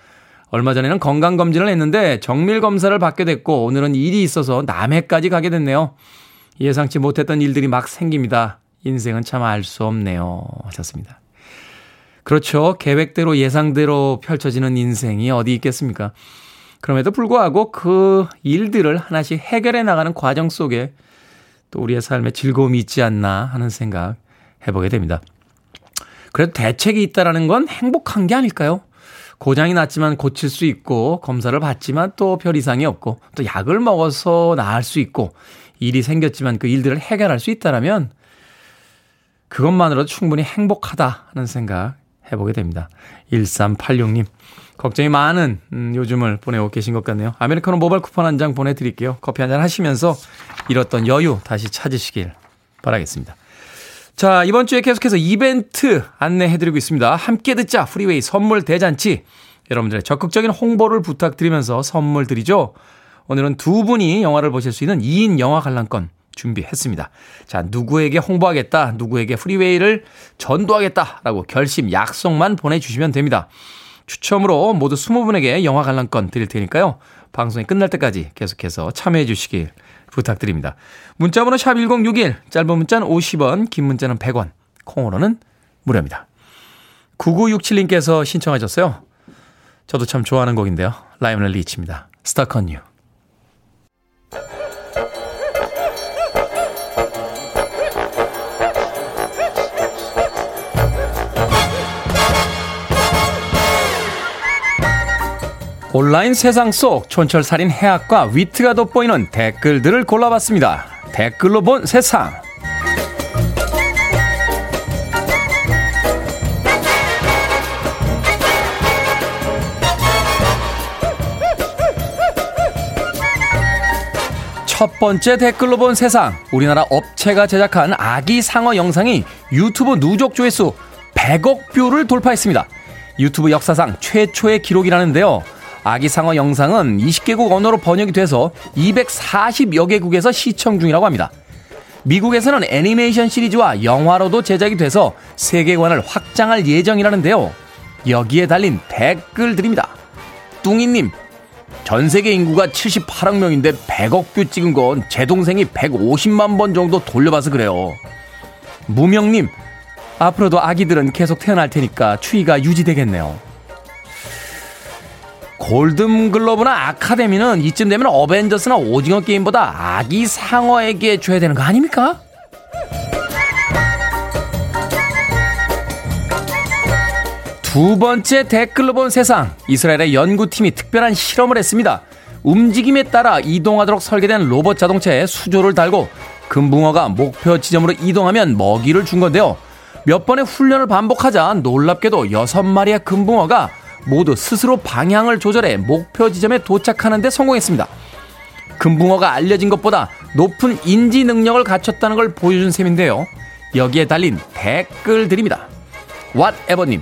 얼마 전에는 건강검진을 했는데 정밀검사를 받게 됐고 오늘은 일이 있어서 남해까지 가게 됐네요. 예상치 못했던 일들이 막 생깁니다. 인생은 참 알 수 없네요. 하셨습니다. 그렇죠. 계획대로 예상대로 펼쳐지는 인생이 어디 있겠습니까? 그럼에도 불구하고 그 일들을 하나씩 해결해 나가는 과정 속에 또 우리의 삶에 즐거움이 있지 않나 하는 생각 해보게 됩니다. 그래도 대책이 있다라는 건 행복한 게 아닐까요? 고장이 났지만 고칠 수 있고 검사를 받지만 또 별 이상이 없고 또 약을 먹어서 나을 수 있고 일이 생겼지만 그 일들을 해결할 수 있다라면 그것만으로도 충분히 행복하다 하는 생각 해보게 됩니다. 1386님. 걱정이 많은 음, 요즘을 보내고 계신 것 같네요. 아메리카노 모바일 쿠폰 한 장 보내드릴게요. 커피 한 잔 하시면서 잃었던 여유 다시 찾으시길 바라겠습니다. 자, 이번 주에 계속해서 이벤트 안내해드리고 있습니다. 함께 듣자 프리웨이 선물 대잔치. 여러분들의 적극적인 홍보를 부탁드리면서 선물 드리죠. 오늘은 두 분이 영화를 보실 수 있는 2인 영화 관람권 준비했습니다. 자, 누구에게 홍보하겠다, 누구에게 프리웨이를 전도하겠다라고 결심, 약속만 보내주시면 됩니다. 추첨으로 모두 20분에게 영화 관람권 드릴 테니까요. 방송이 끝날 때까지 계속해서 참여해 주시길 부탁드립니다. 문자번호 샵 1061, 짧은 문자는 50원, 긴 문자는 100원, 콩으로는 무료입니다. 9967님께서 신청하셨어요. 저도 참 좋아하는 곡인데요. 라이오넬 리치입니다. Stuck on You. 온라인 세상 속 촌철살인 해학과 위트가 돋보이는 댓글들을 골라봤습니다. 댓글로 본 세상. 첫 번째 댓글로 본 세상. 우리나라 업체가 제작한 아기 상어 영상이 유튜브 누적 조회수 100억 뷰를 돌파했습니다. 유튜브 역사상 최초의 기록이라는데요. 아기 상어 영상은 20개국 언어로 번역이 돼서 240여 개국에서 시청 중이라고 합니다. 미국에서는 애니메이션 시리즈와 영화로도 제작이 돼서 세계관을 확장할 예정이라는데요. 여기에 달린 댓글들입니다. 뚱이님, 전 세계 인구가 78억 명인데 100억 뷰 찍은 건 제 동생이 150만 번 정도 돌려봐서 그래요. 무명님, 앞으로도 아기들은 계속 태어날 테니까 추위가 유지되겠네요. 골든글러브나 아카데미는 이쯤 되면 어벤져스나 오징어 게임보다 아기 상어에게 줘야 되는 거 아닙니까? 두 번째 댓글로 본 세상. 이스라엘의 연구팀이 특별한 실험을 했습니다. 움직임에 따라 이동하도록 설계된 로봇 자동차에 수조를 달고 금붕어가 목표 지점으로 이동하면 먹이를 준 건데요. 몇 번의 훈련을 반복하자 놀랍게도 여섯 마리의 금붕어가 모두 스스로 방향을 조절해 목표 지점에 도착하는 데 성공했습니다. 금붕어가 알려진 것보다 높은 인지 능력을 갖췄다는 걸 보여준 셈인데요. 여기에 달린 댓글들입니다. 왓에버님,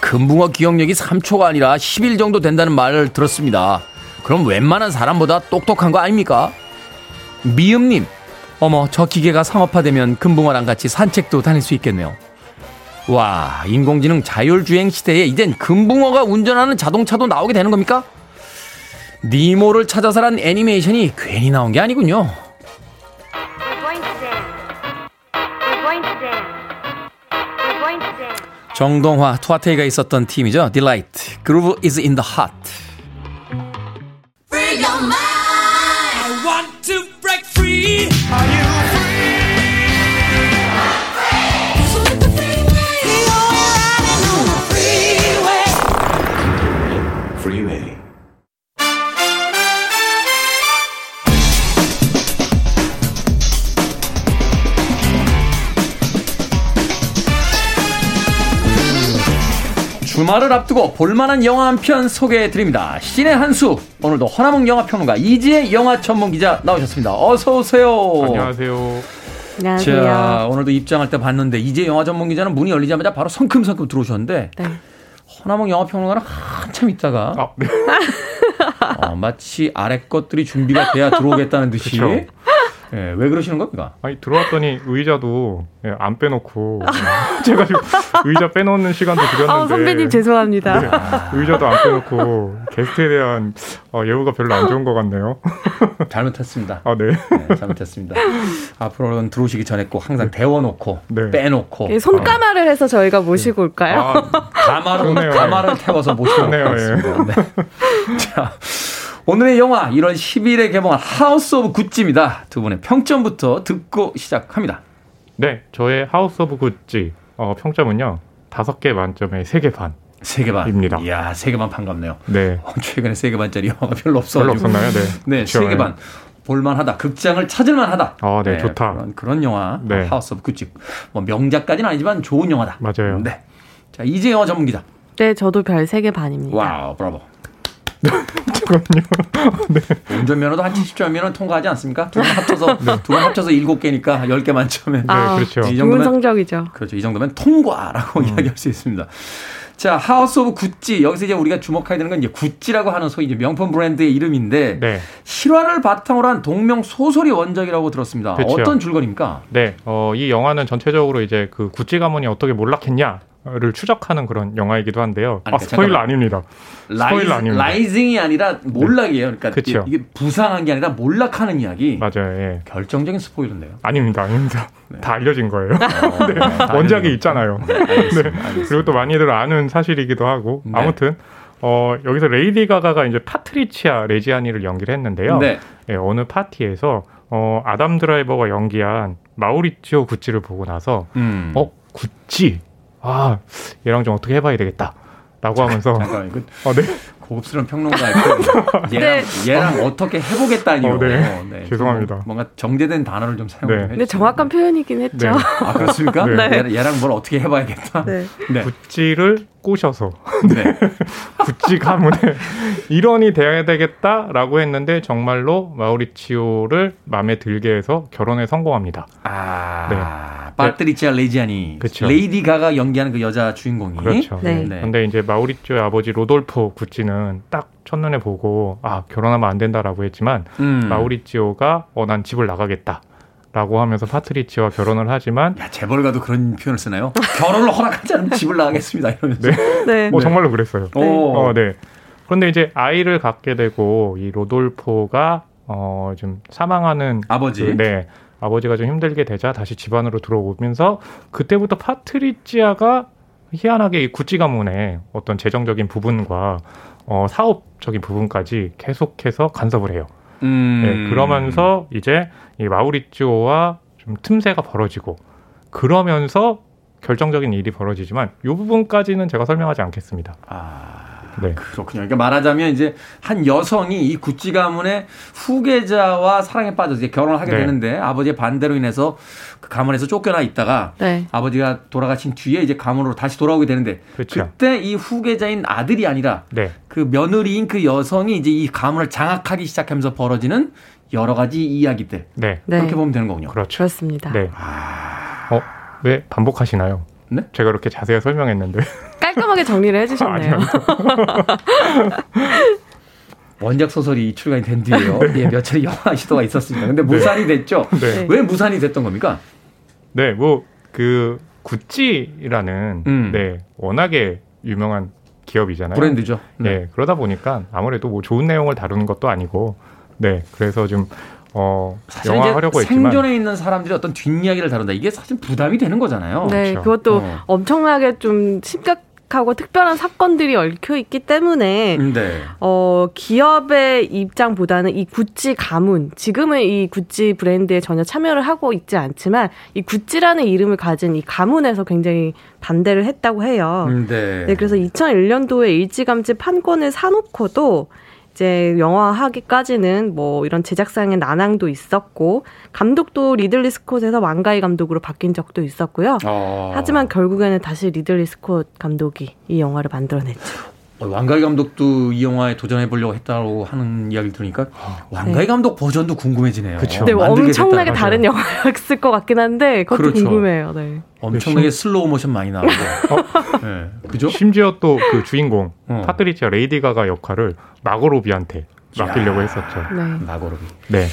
금붕어 기억력이 3초가 아니라 10일 정도 된다는 말을 들었습니다. 그럼 웬만한 사람보다 똑똑한 거 아닙니까? 미음님, 어머, 저 기계가 상업화되면 금붕어랑 같이 산책도 다닐 수 있겠네요. 와, 인공지능 자율주행 시대에 이젠 금붕어가 운전하는 자동차도 나오게 되는 겁니까? 니모를 찾아서란 애니메이션이 괜히 나온 게 아니군요. 정동화, 투아테이가 있었던 팀이죠. Groove is in the heart. 주말을 앞두고 볼만한 영화 한 편 소개해 드립니다. 신의 한수. 오늘도 허나몽 영화평론가 이지혜 영화 전문 기자 나오셨습니다. 어서 오세요. 안녕하세요. 안녕하세요. 자, 오늘도 입장할 때 봤는데 이제 영화 전문 기자는 문이 열리자마자 바로 성큼성큼 들어오셨는데 네. 허나몽 영화 평론가는 한참 있다가 아, 네. 어, 마치 아래 것들이 준비가 돼야 들어오겠다는 듯이 그쵸. 예, 왜 그러시는 겁니까? 아니 들어왔더니 의자도 예, 안 빼놓고 제가 지금 의자 빼놓는 시간도 드렸는데 아, 선배님 죄송합니다. 네, 의자도 안 빼놓고 게스트에 대한 어, 예우가 별로 안 좋은 것 같네요. 잘못했습니다. 아 네. 네, 잘못했습니다. 앞으로는 들어오시기 전에 꼭 항상 데워놓고 네. 빼놓고 예, 손가마를 해서 저희가 모시고 올까요? 아, 가마를 좋네요. 가마를 태워서 모시고 좋네요, 예. 네. 자, 오늘의 영화 1월 10일에 개봉한 House of Gucci입니다. 두 분의 평점부터 듣고 시작합니다. 네, 저의 House of Gucci 어, 평점은요 다섯 개 만점에 세개 반. 세개 반. 입니다. 이야, 세개 반 반갑네요. 네, 어, 최근에 세개 반짜리 영화가 별로 없어가지고. 별로 없었나요? 네. 네, 세개 예. 반. 볼만하다. 극장을 찾을만하다. 아, 네, 좋다. 그런, 그런 영화. 네. House of Gucci. 뭐 명작까지는 아니지만 좋은 영화다. 맞아요. 네. 자, 이제 영화 전문 기자. 네, 저도 별 3개 반입니다. Wow, 브라보. 잠깐만요. 운전면허도 한 70점이면 통과하지 않습니까? 두 분 합쳐서 두 분 합쳐서 7개니까 10개 만점에 아, 그렇죠. 이 정도면- 성적이죠. 그렇죠. 이 정도면 통과라고 이야기할 수 있습니다. 자, 하우스 오브 구찌. 여기서 이제 우리가 주목해야 되는 건 이제 구찌라고 하는 소위 이제 명품 브랜드의 이름인데 네, 실화를 바탕으로 한 동명 소설이 원작이라고 들었습니다. 그렇죠. 어떤 줄거리입니까? 네, 어, 이 영화는 전체적으로 이제 그 구찌 가문이 어떻게 몰락했냐 를 추적하는 그런 영화이기도 한데요. 아니, 아, 스포일러 잠깐만. 아닙니다. 스포일러 아닙니다. rising이 아니라 몰락이에요. 그러니까 그쵸. 이게 부상한 게 아니라 몰락하는 이야기. 맞아요. 예. 결정적인 스포일러인데요. 아닙니다, 아닙니다. 다 알려진 거예요. 어, 네, 다 원작이 있잖아요. 거. 네, 알겠습니다. 알겠습니다. 그리고 또 많이들 아는 사실이기도 하고 네. 아무튼 어, 여기서 레이디 가가가 이제 파트리치아 레지아니를 연기를 했는데요. 네. 예, 어느 파티에서 어, 아담 드라이버가 연기한 마우리치오 구찌를 보고 나서 음. 어 구찌 아 얘랑 좀 어떻게 해봐야 되겠다. 라고 하면서 잠깐 이거 어, 네. 고급스러운 평론가의 그 얘랑, 얘랑 어 떻게 해보겠다니요. 어, 네. 죄송합니다. 좀 뭔가 정제된 단어를 좀 사용 좀 네. 근데 정확한 표현이긴 했죠. 네. 아 그렇습니까? 네. 얘랑, 얘랑 뭘 어떻게 해봐야겠다. 네. 네. 구찌를 꼬셔서 네. 구찌 가문의 일원이 돼야 되겠다라고 했는데 정말로 마우리치오를 마음에 들게 해서 결혼에 성공합니다. 아, 파트리치아 레지아니. 그쵸. 레이디 가가 연기하는 그 여자 주인공이. 그렇죠. 네. 네. 근데 이제 마우리치오의 아버지 로돌포 구찌는 딱 첫눈에 보고 아 결혼하면 안 된다라고 했지만 음. 마우리치오가 어 난 집을 나가겠다. 라고 하면서 파트리치와 결혼을 하지만 야, 재벌가도 그런 표현을 쓰나요? 결혼을 허락하지 않으면 집을 나가겠습니다. 이러면서. 네. 네. 어, 정말로 그랬어요. 오. 어, 네. 그런데 이제 아이를 갖게 되고 이 로돌포가 어, 좀 사망하는 아버지. 그, 네. 아버지가 좀 힘들게 되자 다시 집안으로 들어오면서 그때부터 파트리치아가 희한하게 이 구찌 가문의 어떤 재정적인 부분과 어, 사업적인 부분까지 계속해서 간섭을 해요. 음. 네, 그러면서 이제 이 마우리치오와 좀 틈새가 벌어지고 그러면서 결정적인 일이 벌어지지만 이 부분까지는 제가 설명하지 않겠습니다. 아. 네. 그렇군요. 그러니까 말하자면 이제 한 여성이 이 구찌 가문의 후계자와 사랑에 빠져서 이제 결혼을 하게 네. 되는데 아버지의 반대로 인해서 그 가문에서 쫓겨나 있다가 네. 아버지가 돌아가신 뒤에 이제 가문으로 다시 돌아오게 되는데 그렇죠. 그때 이 후계자인 아들이 아니라 네. 그 며느리인 그 여성이 이제 이 가문을 장악하기 시작하면서 벌어지는 여러 가지 이야기들 네. 네. 그렇게 보면 되는 거군요. 그렇죠. 그렇습니다. 네. 어, 왜 반복하시나요? 네? 제가 그렇게 자세히 설명했는데. 깔끔하게 정리를 해주셨네요. 원작 소설이 출간이 된 뒤에요. 예, 몇 차례 영화 시도가 있었습니다. 근데 무산이 됐죠. 네. 왜 무산이 됐던 겁니까? 네, 뭐, 그, 구찌라는, 음. 네, 워낙에 유명한 기업이잖아요. 브랜드죠. 네. 그러다 보니까 아무래도 뭐 좋은 내용을 다루는 것도 아니고, 네, 그래서 좀, 어, 사실 영화 이제 하려고 했지만. 생존에 있는 사람들이 어떤 뒷이야기를 다룬다. 이게 사실 부담이 되는 거잖아요. 네, 그렇죠. 그것도 어. 엄청나게 좀 심각 하고 특별한 사건들이 얽혀 있기 때문에 네. 어, 기업의 입장보다는 이 구찌 가문, 지금은 이 구찌 브랜드에 전혀 참여를 하고 있지 않지만 이 구찌라는 이름을 가진 이 가문에서 굉장히 반대를 했다고 해요. 음, 네. 네, 그래서 2001년도에 일찌감치 판권을 사놓고도 이제 영화화하기까지는 뭐 이런 제작상의 난항도 있었고 감독도 리들리 스콧에서 왕가위 감독으로 바뀐 적도 있었고요. 어. 하지만 결국에는 다시 리들리 스콧 감독이 이 영화를 만들어냈죠. 어, 왕가위 감독도 이 영화에 도전해 보려고 했다고 하는 이야기를 들으니까 왕가위 감독 버전도 궁금해지네요. 그쵸. 네, 만들게 엄청나게 됐다. 다른 영화였을 것 같긴 한데 그것도 그렇죠. 궁금해요. 네. 엄청나게 슬로우 모션 많이 나오고. 어? 네. 그죠? 심지어 또 그 주인공, 어. 파트리치아 레이디 가가 역할을 마고 로비한테 맡기려고 했었죠. 네. 마고 로비. 네.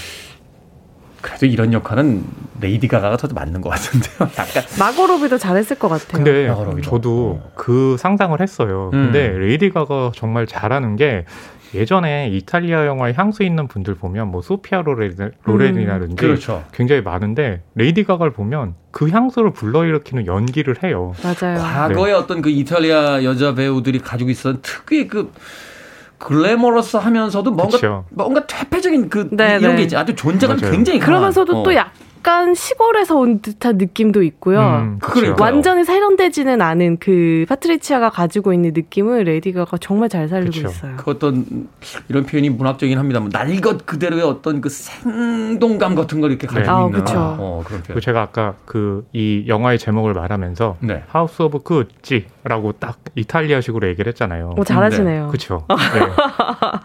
그래도 이런 역할은 레이디 가가가 더 맞는 것 같은데요. 약간 마고 로비도 잘했을 것 같아요. 근데 마고 로비도. 저도 그 상상을 했어요. 음. 근데 레이디 가가 정말 잘하는 게 예전에 이탈리아 영화에 향수 있는 분들 보면 뭐 소피아 로렌, 로렌이라든지 그렇죠. 굉장히 많은데 레이디 가가를 보면 그 향수를 불러일으키는 연기를 해요. 맞아요. 과거에 어떤 그 이탈리아 여자 배우들이 가지고 있었던 특유의 그 글래머러스 하면서도 뭔가 그쵸. 뭔가 퇴폐적인 그 네, 이런 네. 게 있지. 아주 존재감 맞아요. 굉장히 강한. 그러면서도 어. 또 약 간 시골에서 온 듯한 느낌도 있고요. 음. 완전히 세련되지는 않은 그 파트리치아가 가지고 있는 느낌을 레이디 가가 정말 잘 살리고 그쵸. 있어요. 그 어떤 이런 표현이 문학적이긴 합니다만 날것 그대로의 어떤 그 생동감 같은 걸 이렇게 가지고 아, 있는 그쵸. 어, 그런 표현. 제가 아까 그 이 영화의 제목을 말하면서 네. 하우스 오브 구찌라고 딱 이탈리아식으로 얘기를 했잖아요. 오, 잘하시네요. 그렇죠. 네.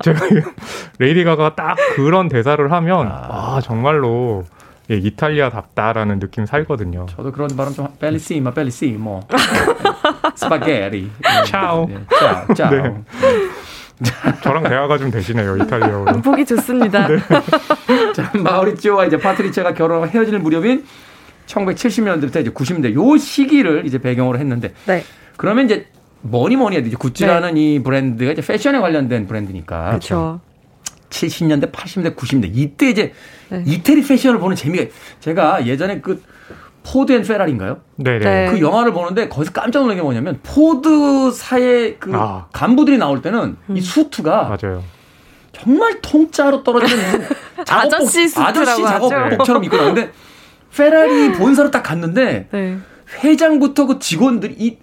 제가 레이디 가가 딱 그런 대사를 하면 아, 정말로 예, 이탈리아답다라는 느낌 살거든요. 저도 그런 발음 좀 bellissima bellissimo 스파게티 차오. 네, 차오 차오 네. 저랑 대화가 좀 되시네요 이탈리아어로. 보기 좋습니다. 네. 자, 마우리치오와 이제 파트리치아가 결혼하고 헤어질 무렵인 1970년대부터 이제 90년대 요 시기를 이제 배경으로 했는데 네. 그러면 이제 뭐니 뭐니 해도 이제 구찌라는 이 브랜드가 이제 패션에 관련된 브랜드니까 그렇죠. 70년대, 80년대, 90년대 이때 이제 네. 이태리 패션을 보는 재미가 제가 예전에 그 포드 앤 페라리인가요? 네네. 네. 그 영화를 보는데 거기서 깜짝 놀란 게 뭐냐면 포드사의 그 아. 간부들이 나올 때는 이 수트가 맞아요. 정말 통짜로 떨어지는 작업복, 아저씨 수트라고 아저씨. 작업복처럼 입고 나오는데 페라리 본사로 딱 갔는데 네. 회장부터 그 직원들이 이,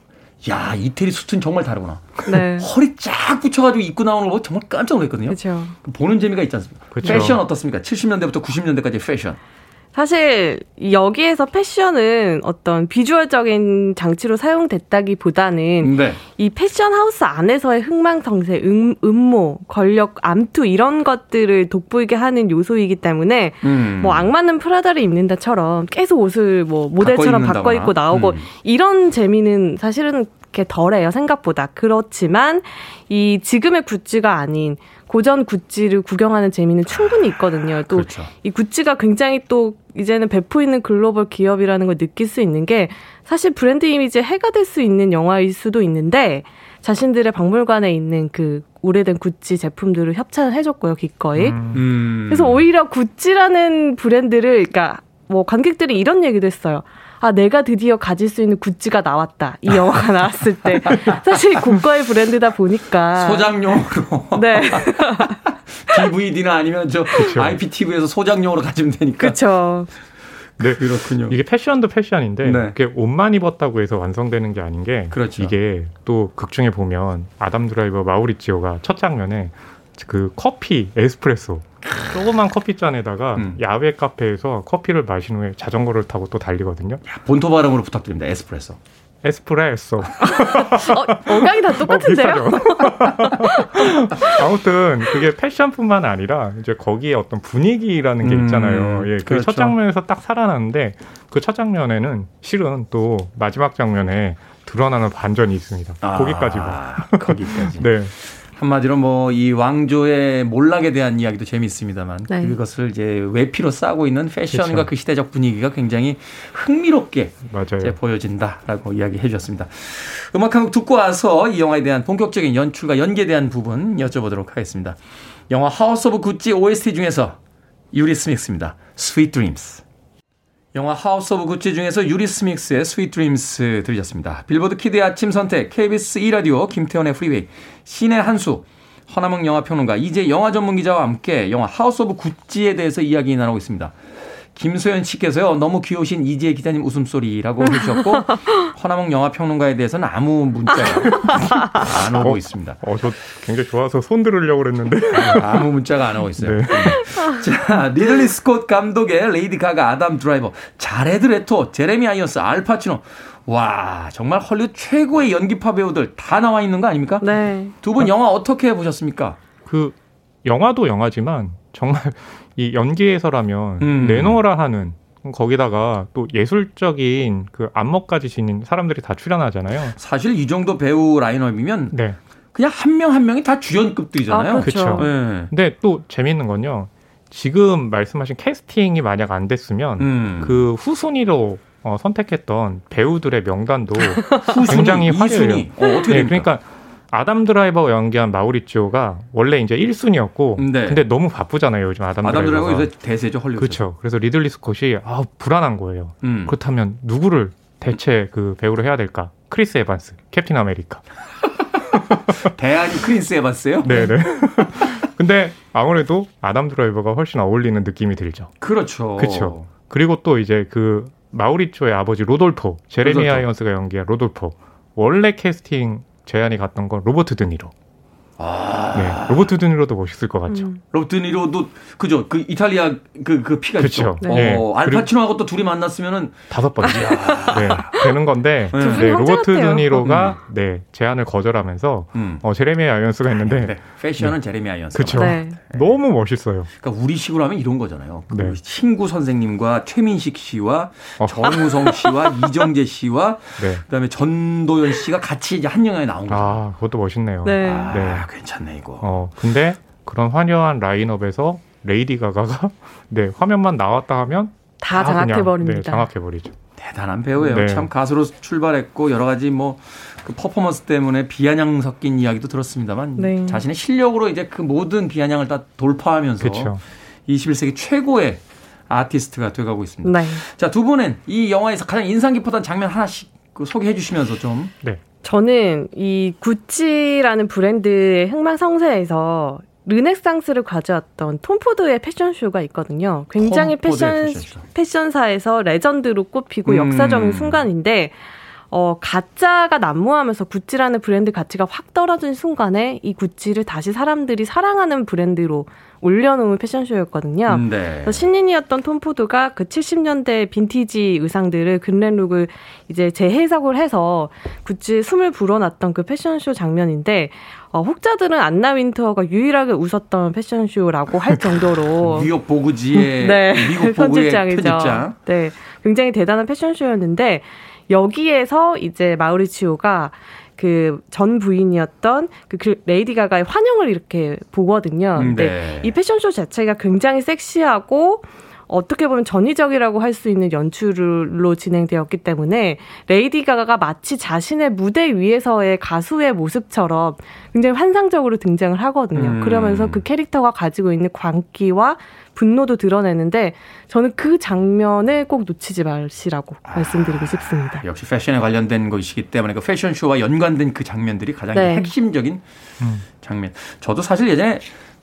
야 이태리 수트는 정말 다르구나. 네. 허리 쫙 붙여가지고 입고 나오는 거 보고 정말 깜짝 놀랐거든요. 그렇죠. 보는 재미가 있지 않습니까? 그쵸. 패션 어떻습니까? 70년대부터 90년대까지 패션. 사실 여기에서 패션은 어떤 비주얼적인 장치로 사용됐다기보다는 네. 이 패션 하우스 안에서의 흥망성쇠, 음, 음모, 권력, 암투 이런 것들을 돋보이게 하는 요소이기 때문에 음. 뭐 악마는 프라다를 입는다처럼 계속 옷을 뭐 모델처럼 바꿔. 입고 나오고 음. 이런 재미는 사실은 이렇게 덜해요 생각보다 그렇지만 이 지금의 구찌가 아닌 고전 구찌를 구경하는 재미는 충분히 있거든요. 또이 그렇죠. 구찌가 굉장히 또 이제는 배포 있는 글로벌 기업이라는 걸 느낄 수 있는 게 사실 브랜드 이미지에 해가 될 수 있는 영화일 수도 있는데 자신들의 박물관에 있는 그 오래된 구찌 제품들을 협찬을 해줬고요 기꺼이. 음. 음. 그래서 오히려 구찌라는 브랜드를 그러니까 뭐 관객들이 이런 얘기도 했어요. 아 내가 드디어 가질 수 있는 구찌가 나왔다. 이 영화가 나왔을 때 사실 고가의 브랜드다 보니까 소장용으로 네 DVD나 아니면 저 그쵸. IPTV에서 소장용으로 가지면 되니까. 그렇죠. 네. 그렇군요. 이게 패션도 패션인데 네. 이게 옷만 입었다고 해서 완성되는 게 아닌 게 그렇죠. 이게 또 극중에 보면 아담 드라이버 마우리치오가 첫 장면에 그 커피 에스프레소 조그만 커피 잔에다가 음. 야외 카페에서 커피를 마신 후에 자전거를 타고 또 달리거든요. 본토 발음으로 부탁드립니다. 에스프레소. 에스프레소. 어, 어강이 다 똑같은데요? 어? 아무튼 그게 패션뿐만 아니라 이제 거기에 어떤 분위기라는 게 음, 있잖아요. 예, 그 그렇죠. 첫 장면에서 딱 살아나는데 그 첫 장면에는 실은 또 마지막 장면에 드러나는 반전이 있습니다. 거기까지만. 아, 거기까지. 네. 한마디로 뭐 이 왕조의 몰락에 대한 이야기도 재미있습니다만 네. 그것을 이제 외피로 싸고 있는 패션과 그쵸. 그 시대적 분위기가 굉장히 흥미롭게 보여진다라고 이야기해 주셨습니다. 음악 한 곡 듣고 와서 이 영화에 대한 본격적인 연출과 연기에 대한 부분 여쭤보도록 하겠습니다. 영화 하우스 오브 구찌 OST 중에서 유리스믹스입니다. Sweet Dreams. 영화 하우스 오브 구찌 중에서 유리스믹스의 Sweet Dreams 들으셨습니다. 빌보드 키드의 아침 선택 KBS 2라디오 김태훈의 프리웨이 신의 한수 허남웅 영화평론가 이제 영화 전문 기자와 함께 영화 하우스 오브 구찌에 대해서 이야기 나누고 있습니다. 김소연 씨께서요 너무 귀여우신 이지혜 기자님 웃음소리라고 해주셨고 허남웅 영화 평론가에 대해서는 아무 문자가 안 오고 있습니다. 어, 저 굉장히 좋아서 손 들으려고 그랬는데. 아무 문자가 안 오고 있어요. 네. 자, 리들리 스콧 감독의 레이디 가가, 아담 드라이버, 자레드 레토, 제레미 아이언스, 알파치노. 와, 정말 헐리우드 최고의 연기파 배우들 다 나와 있는 거 아닙니까? 네. 두 분 영화 어떻게 보셨습니까? 그 영화도 영화지만 정말 이 연기에서라면 음. 내놓으라 하는 거기다가 또 예술적인 그 안목까지 지닌 사람들이 다 출연하잖아요. 사실 이 정도 배우 라인업이면 네. 그냥 한 명한 명이 다 주연급들이잖아요. 아, 그렇죠. 그쵸. 네. 근데 또 재미있는 건요. 지금 말씀하신 캐스팅이 만약 안 됐으면 음. 그 후순위로 어, 선택했던 배우들의 명단도 후순위, 굉장히 화려해요. 어, 어떻게 네, 됩니까? 그러니까 아담 드라이버가 연기한 마우리치오가 원래 이제 1순위였고 네. 근데 너무 바쁘잖아요 요즘 아담, 아담 드라이버 요새 대세죠 헐리우드. 그렇죠 그래서 리들리 스콧이 아 불안한 거예요 음. 그렇다면 누구를 대체 그 배우로 해야 될까 크리스 에반스 캡틴 아메리카 대안이 크리스 에반스요? 네네 근데 아무래도 아담 드라이버가 훨씬 어울리는 느낌이 들죠 그렇죠. 그렇죠 그리고 또 이제 그 마우리치오의 아버지 로돌포 제레미. 아이언스가 연기한 로돌포 원래 캐스팅 제안이 갔던 건 로버트 드니로 아. 네, 로버트 드니로도 멋있을 것 같죠. 음. 로버트 니로도 그죠. 그 이탈리아 그, 그 피가 그쵸. 있죠. 네. 어, 알파치노하고 또 둘이 만났으면은 다섯 번째 네, 되는 건데 네. 네, 로버트. 드니로가 네, 제안을 거절하면서 음. 어, 제레미 아이언스가 있는데 네. 패션은 제레미 아이언스. 그쵸. 네. 너무 멋있어요. 그러니까 우리식으로 하면 이런 거잖아요. 그 네. 신구 선생님과 최민식 씨와 어. 정우성 씨와 이정재 씨와 네. 그다음에 전도연 씨가 같이 이제 한 영화에 나온 거죠. 아, 그것도 멋있네요. 네. 아, 네. 괜찮네 이거. 어, 근데 그런 화려한 라인업에서 레이디 가가가 네, 화면만 나왔다 하면 다 그냥, 장악해 버립니다. 네, 장악해 버리죠. 대단한 배우예요. 네. 참 가수로 출발했고 여러 가지 뭐 그 퍼포먼스 때문에 비아냥 섞인 이야기도 들었습니다만 네. 자신의 실력으로 이제 그 모든 비아냥을 다 돌파하면서 그렇죠. 21세기 최고의 아티스트가 돼가고 있습니다. 네. 자, 두 분은 이 영화에서 가장 인상 깊었던 장면 하나씩 그 소개해 주시면서 좀 네. 저는 이 구찌라는 브랜드의 흥망성쇠에서 르네상스를 가져왔던 톰 포드의 패션쇼가 있거든요. 굉장히 패션 패션쇼. 패션사에서 레전드로 꼽히고 음. 역사적인 순간인데 어 가짜가 난무하면서 구찌라는 브랜드 가치가 확 떨어진 순간에 이 구찌를 다시 사람들이 사랑하는 브랜드로 올려놓은 패션쇼였거든요. 네. 그래서 신인이었던 톰 포드가 그 70년대 빈티지 의상들을 glam look을 이제 재해석을 해서 구찌 숨을 불어놨던 그 패션쇼 장면인데 어, 혹자들은 안나 윈터가 유일하게 웃었던 패션쇼라고 할 정도로 뉴욕 보그지의 네, 미국 편집장이죠. 편집장. 네, 굉장히 대단한 패션쇼였는데 여기에서 이제 마우리치오가 그 전 부인이었던 그 그 레이디 가가의 환영을 이렇게 보거든요. 음, 근데 네. 이 패션쇼 자체가 굉장히 섹시하고 어떻게 보면 전위적이라고 할 수 있는 연출로 진행되었기 때문에 레이디 가가가 마치 자신의 무대 위에서의 가수의 모습처럼 굉장히 환상적으로 등장을 하거든요. 음. 그러면서 그 캐릭터가 가지고 있는 광기와 분노도 드러내는데 저는 그 장면을 꼭 놓치지 마시라고 말씀드리고 싶습니다. 역시 패션에 관련된 것이기 때문에 그 패션쇼와 연관된 그 장면들이 가장 네. 핵심적인 음. 장면. 저도 사실 예전에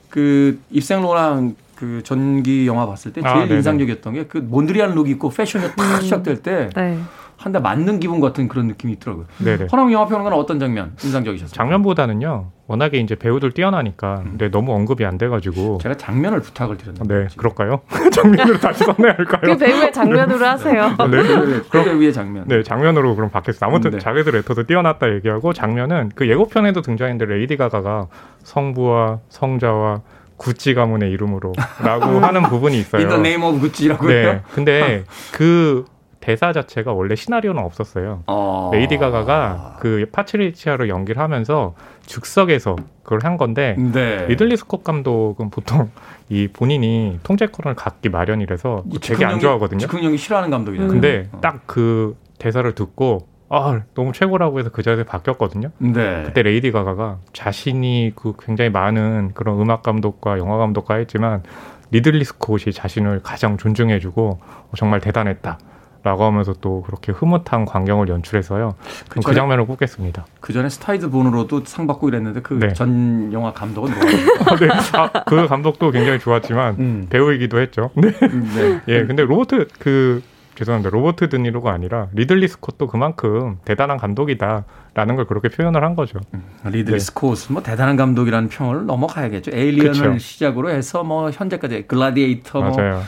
그 입생 로랑 그 전기 영화 봤을 때 아, 제일 네네. 인상적이었던 게 그 몬드리안 look 입고 패션이 탁 시작될 때 네. 한대 맞는 기분 같은 그런 느낌이 있더라고요. 네네. 허남 영화 평론가는 어떤 장면 인상적이셨어요? 장면보다는요, 워낙에 이제 배우들 뛰어나니까, 근데 너무 언급이 안 돼가지고. 제가 장면을 부탁을 드렸는데. 네, 그럴까요? 장면으로 다시 써내야 할까요? 그 배우의 장면으로 하세요. 네. 그 배우의 장면. 네, 장면으로 그럼 받겠습니다. 아무튼 네. 자레드 레토도 뛰어났다 얘기하고 장면은 그 예고편에도 등장했는데 레이디 가가가 성부와 성자와 구찌 가문의 이름으로라고 하는 부분이 있어요. In the name of Gucci라고요? 네, 근데 그 대사 자체가 원래 시나리오는 없었어요. 어. 레이디 가가가 그 파트리치아로 연기를 하면서 즉석에서 그걸 한 건데 네. 리들리 스콧 감독은 보통 이 본인이 통제권을 갖기 마련이라서 되게 안 좋아하거든요. 즉흥 연기 싫어하는 감독이잖아요. 근데 어. 딱그 대사를 듣고 아 너무 최고라고 해서 그 자리에 바뀌었거든요. 네. 그때 레이디 가가가 자신이 그 굉장히 많은 그런 음악 감독과 영화 감독과 했지만 리들리 스콧이 자신을 가장 존중해주고 어, 정말 대단했다. 라고 하면서 또 그렇게 흐뭇한 광경을 연출해서요. 그, 그 전에- 장면을 꼽겠습니다. 그 전에 스타 이즈 본으로도 상 받고 이랬는데 그 네. 전 영화 감독은 누가? 네. 아, 그 감독도 굉장히 좋았지만 음. 배우이기도 했죠. 네. 네. 예, 근데 로버트 그 죄송합니다. 로버트 드니로가 아니라 리들리 스콧도 그만큼 대단한 감독이다라는 걸 그렇게 표현을 한 거죠. 리들리 네. 스콧은 뭐 대단한 감독이라는 평을 넘어가야겠죠. 에일리언을 그쵸. 시작으로 해서 뭐 현재까지 글라디에이터 뭐, 맞아요.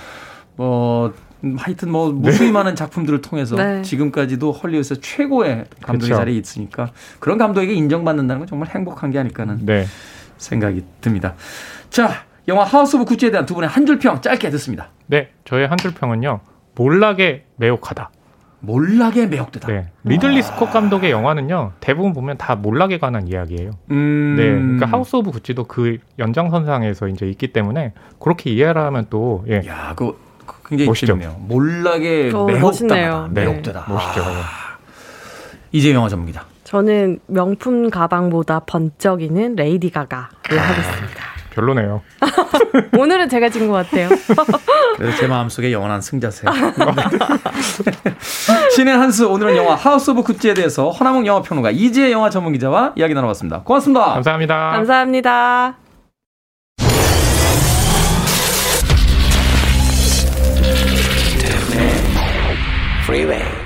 뭐 음, 하여튼 뭐 무수히 많은 작품들을 통해서 네. 지금까지도 헐리우드에서 최고의 감독의 그쵸. 자리에 있으니까 그런 감독에게 인정받는다는 건 정말 행복한 게 아닐까는 네. 생각이 듭니다. 자, 영화 하우스 오브 구찌에 대한 두 분의 한 줄 평 짧게 듣습니다. 네, 저의 한 줄 평은요. 몰락에 매혹되다. 몰락에 매혹되다. 네. 리들리 스콧 감독의 영화는요, 대부분 보면 다 몰락에 관한 이야기예요. 음. 네. 그러니까 하우스 오브 구찌도 그 연장선상에서 이제 있기 때문에 그렇게 이해를 하면 또, 예. 야, 그 굉장히 멋있죠. 재밌네요. 몰락에 어, 매혹되다. 멋있네요. 네. 매혹되다. 멋있죠. 아, 이지혜 영화 전문 기자. 저는 명품 가방보다 번쩍이는 레이디 가가를 하겠습니다. 별로네요. 오늘은 제가 진 것 같아요. 그래서 제 마음속에 영원한 승자세요. 신의 한수 오늘은 영화 하우스 오브 구찌에 대해서 허남웅 영화 평론가 이지혜 영화 전문 기자와 이야기 나눠봤습니다. 고맙습니다. 감사합니다. 감사합니다. Freeway.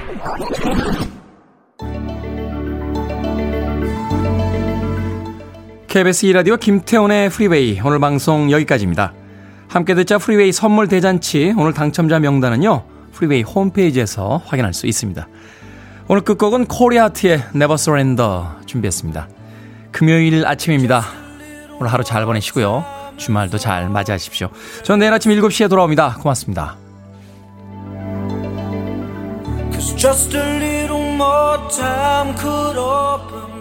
KBS 2라디오 김태훈의 프리웨이 오늘 방송 여기까지입니다. 함께 듣자 프리웨이 선물 대잔치 오늘 당첨자 명단은요. 프리웨이 홈페이지에서 확인할 수 있습니다. 오늘 끝곡은 코리아트의 Never Surrender 준비했습니다. 금요일 아침입니다. 오늘 하루 잘 보내시고요. 주말도 잘 맞이하십시오. 전 내일 아침 7시에 돌아옵니다. 고맙습니다. Just a little more time could open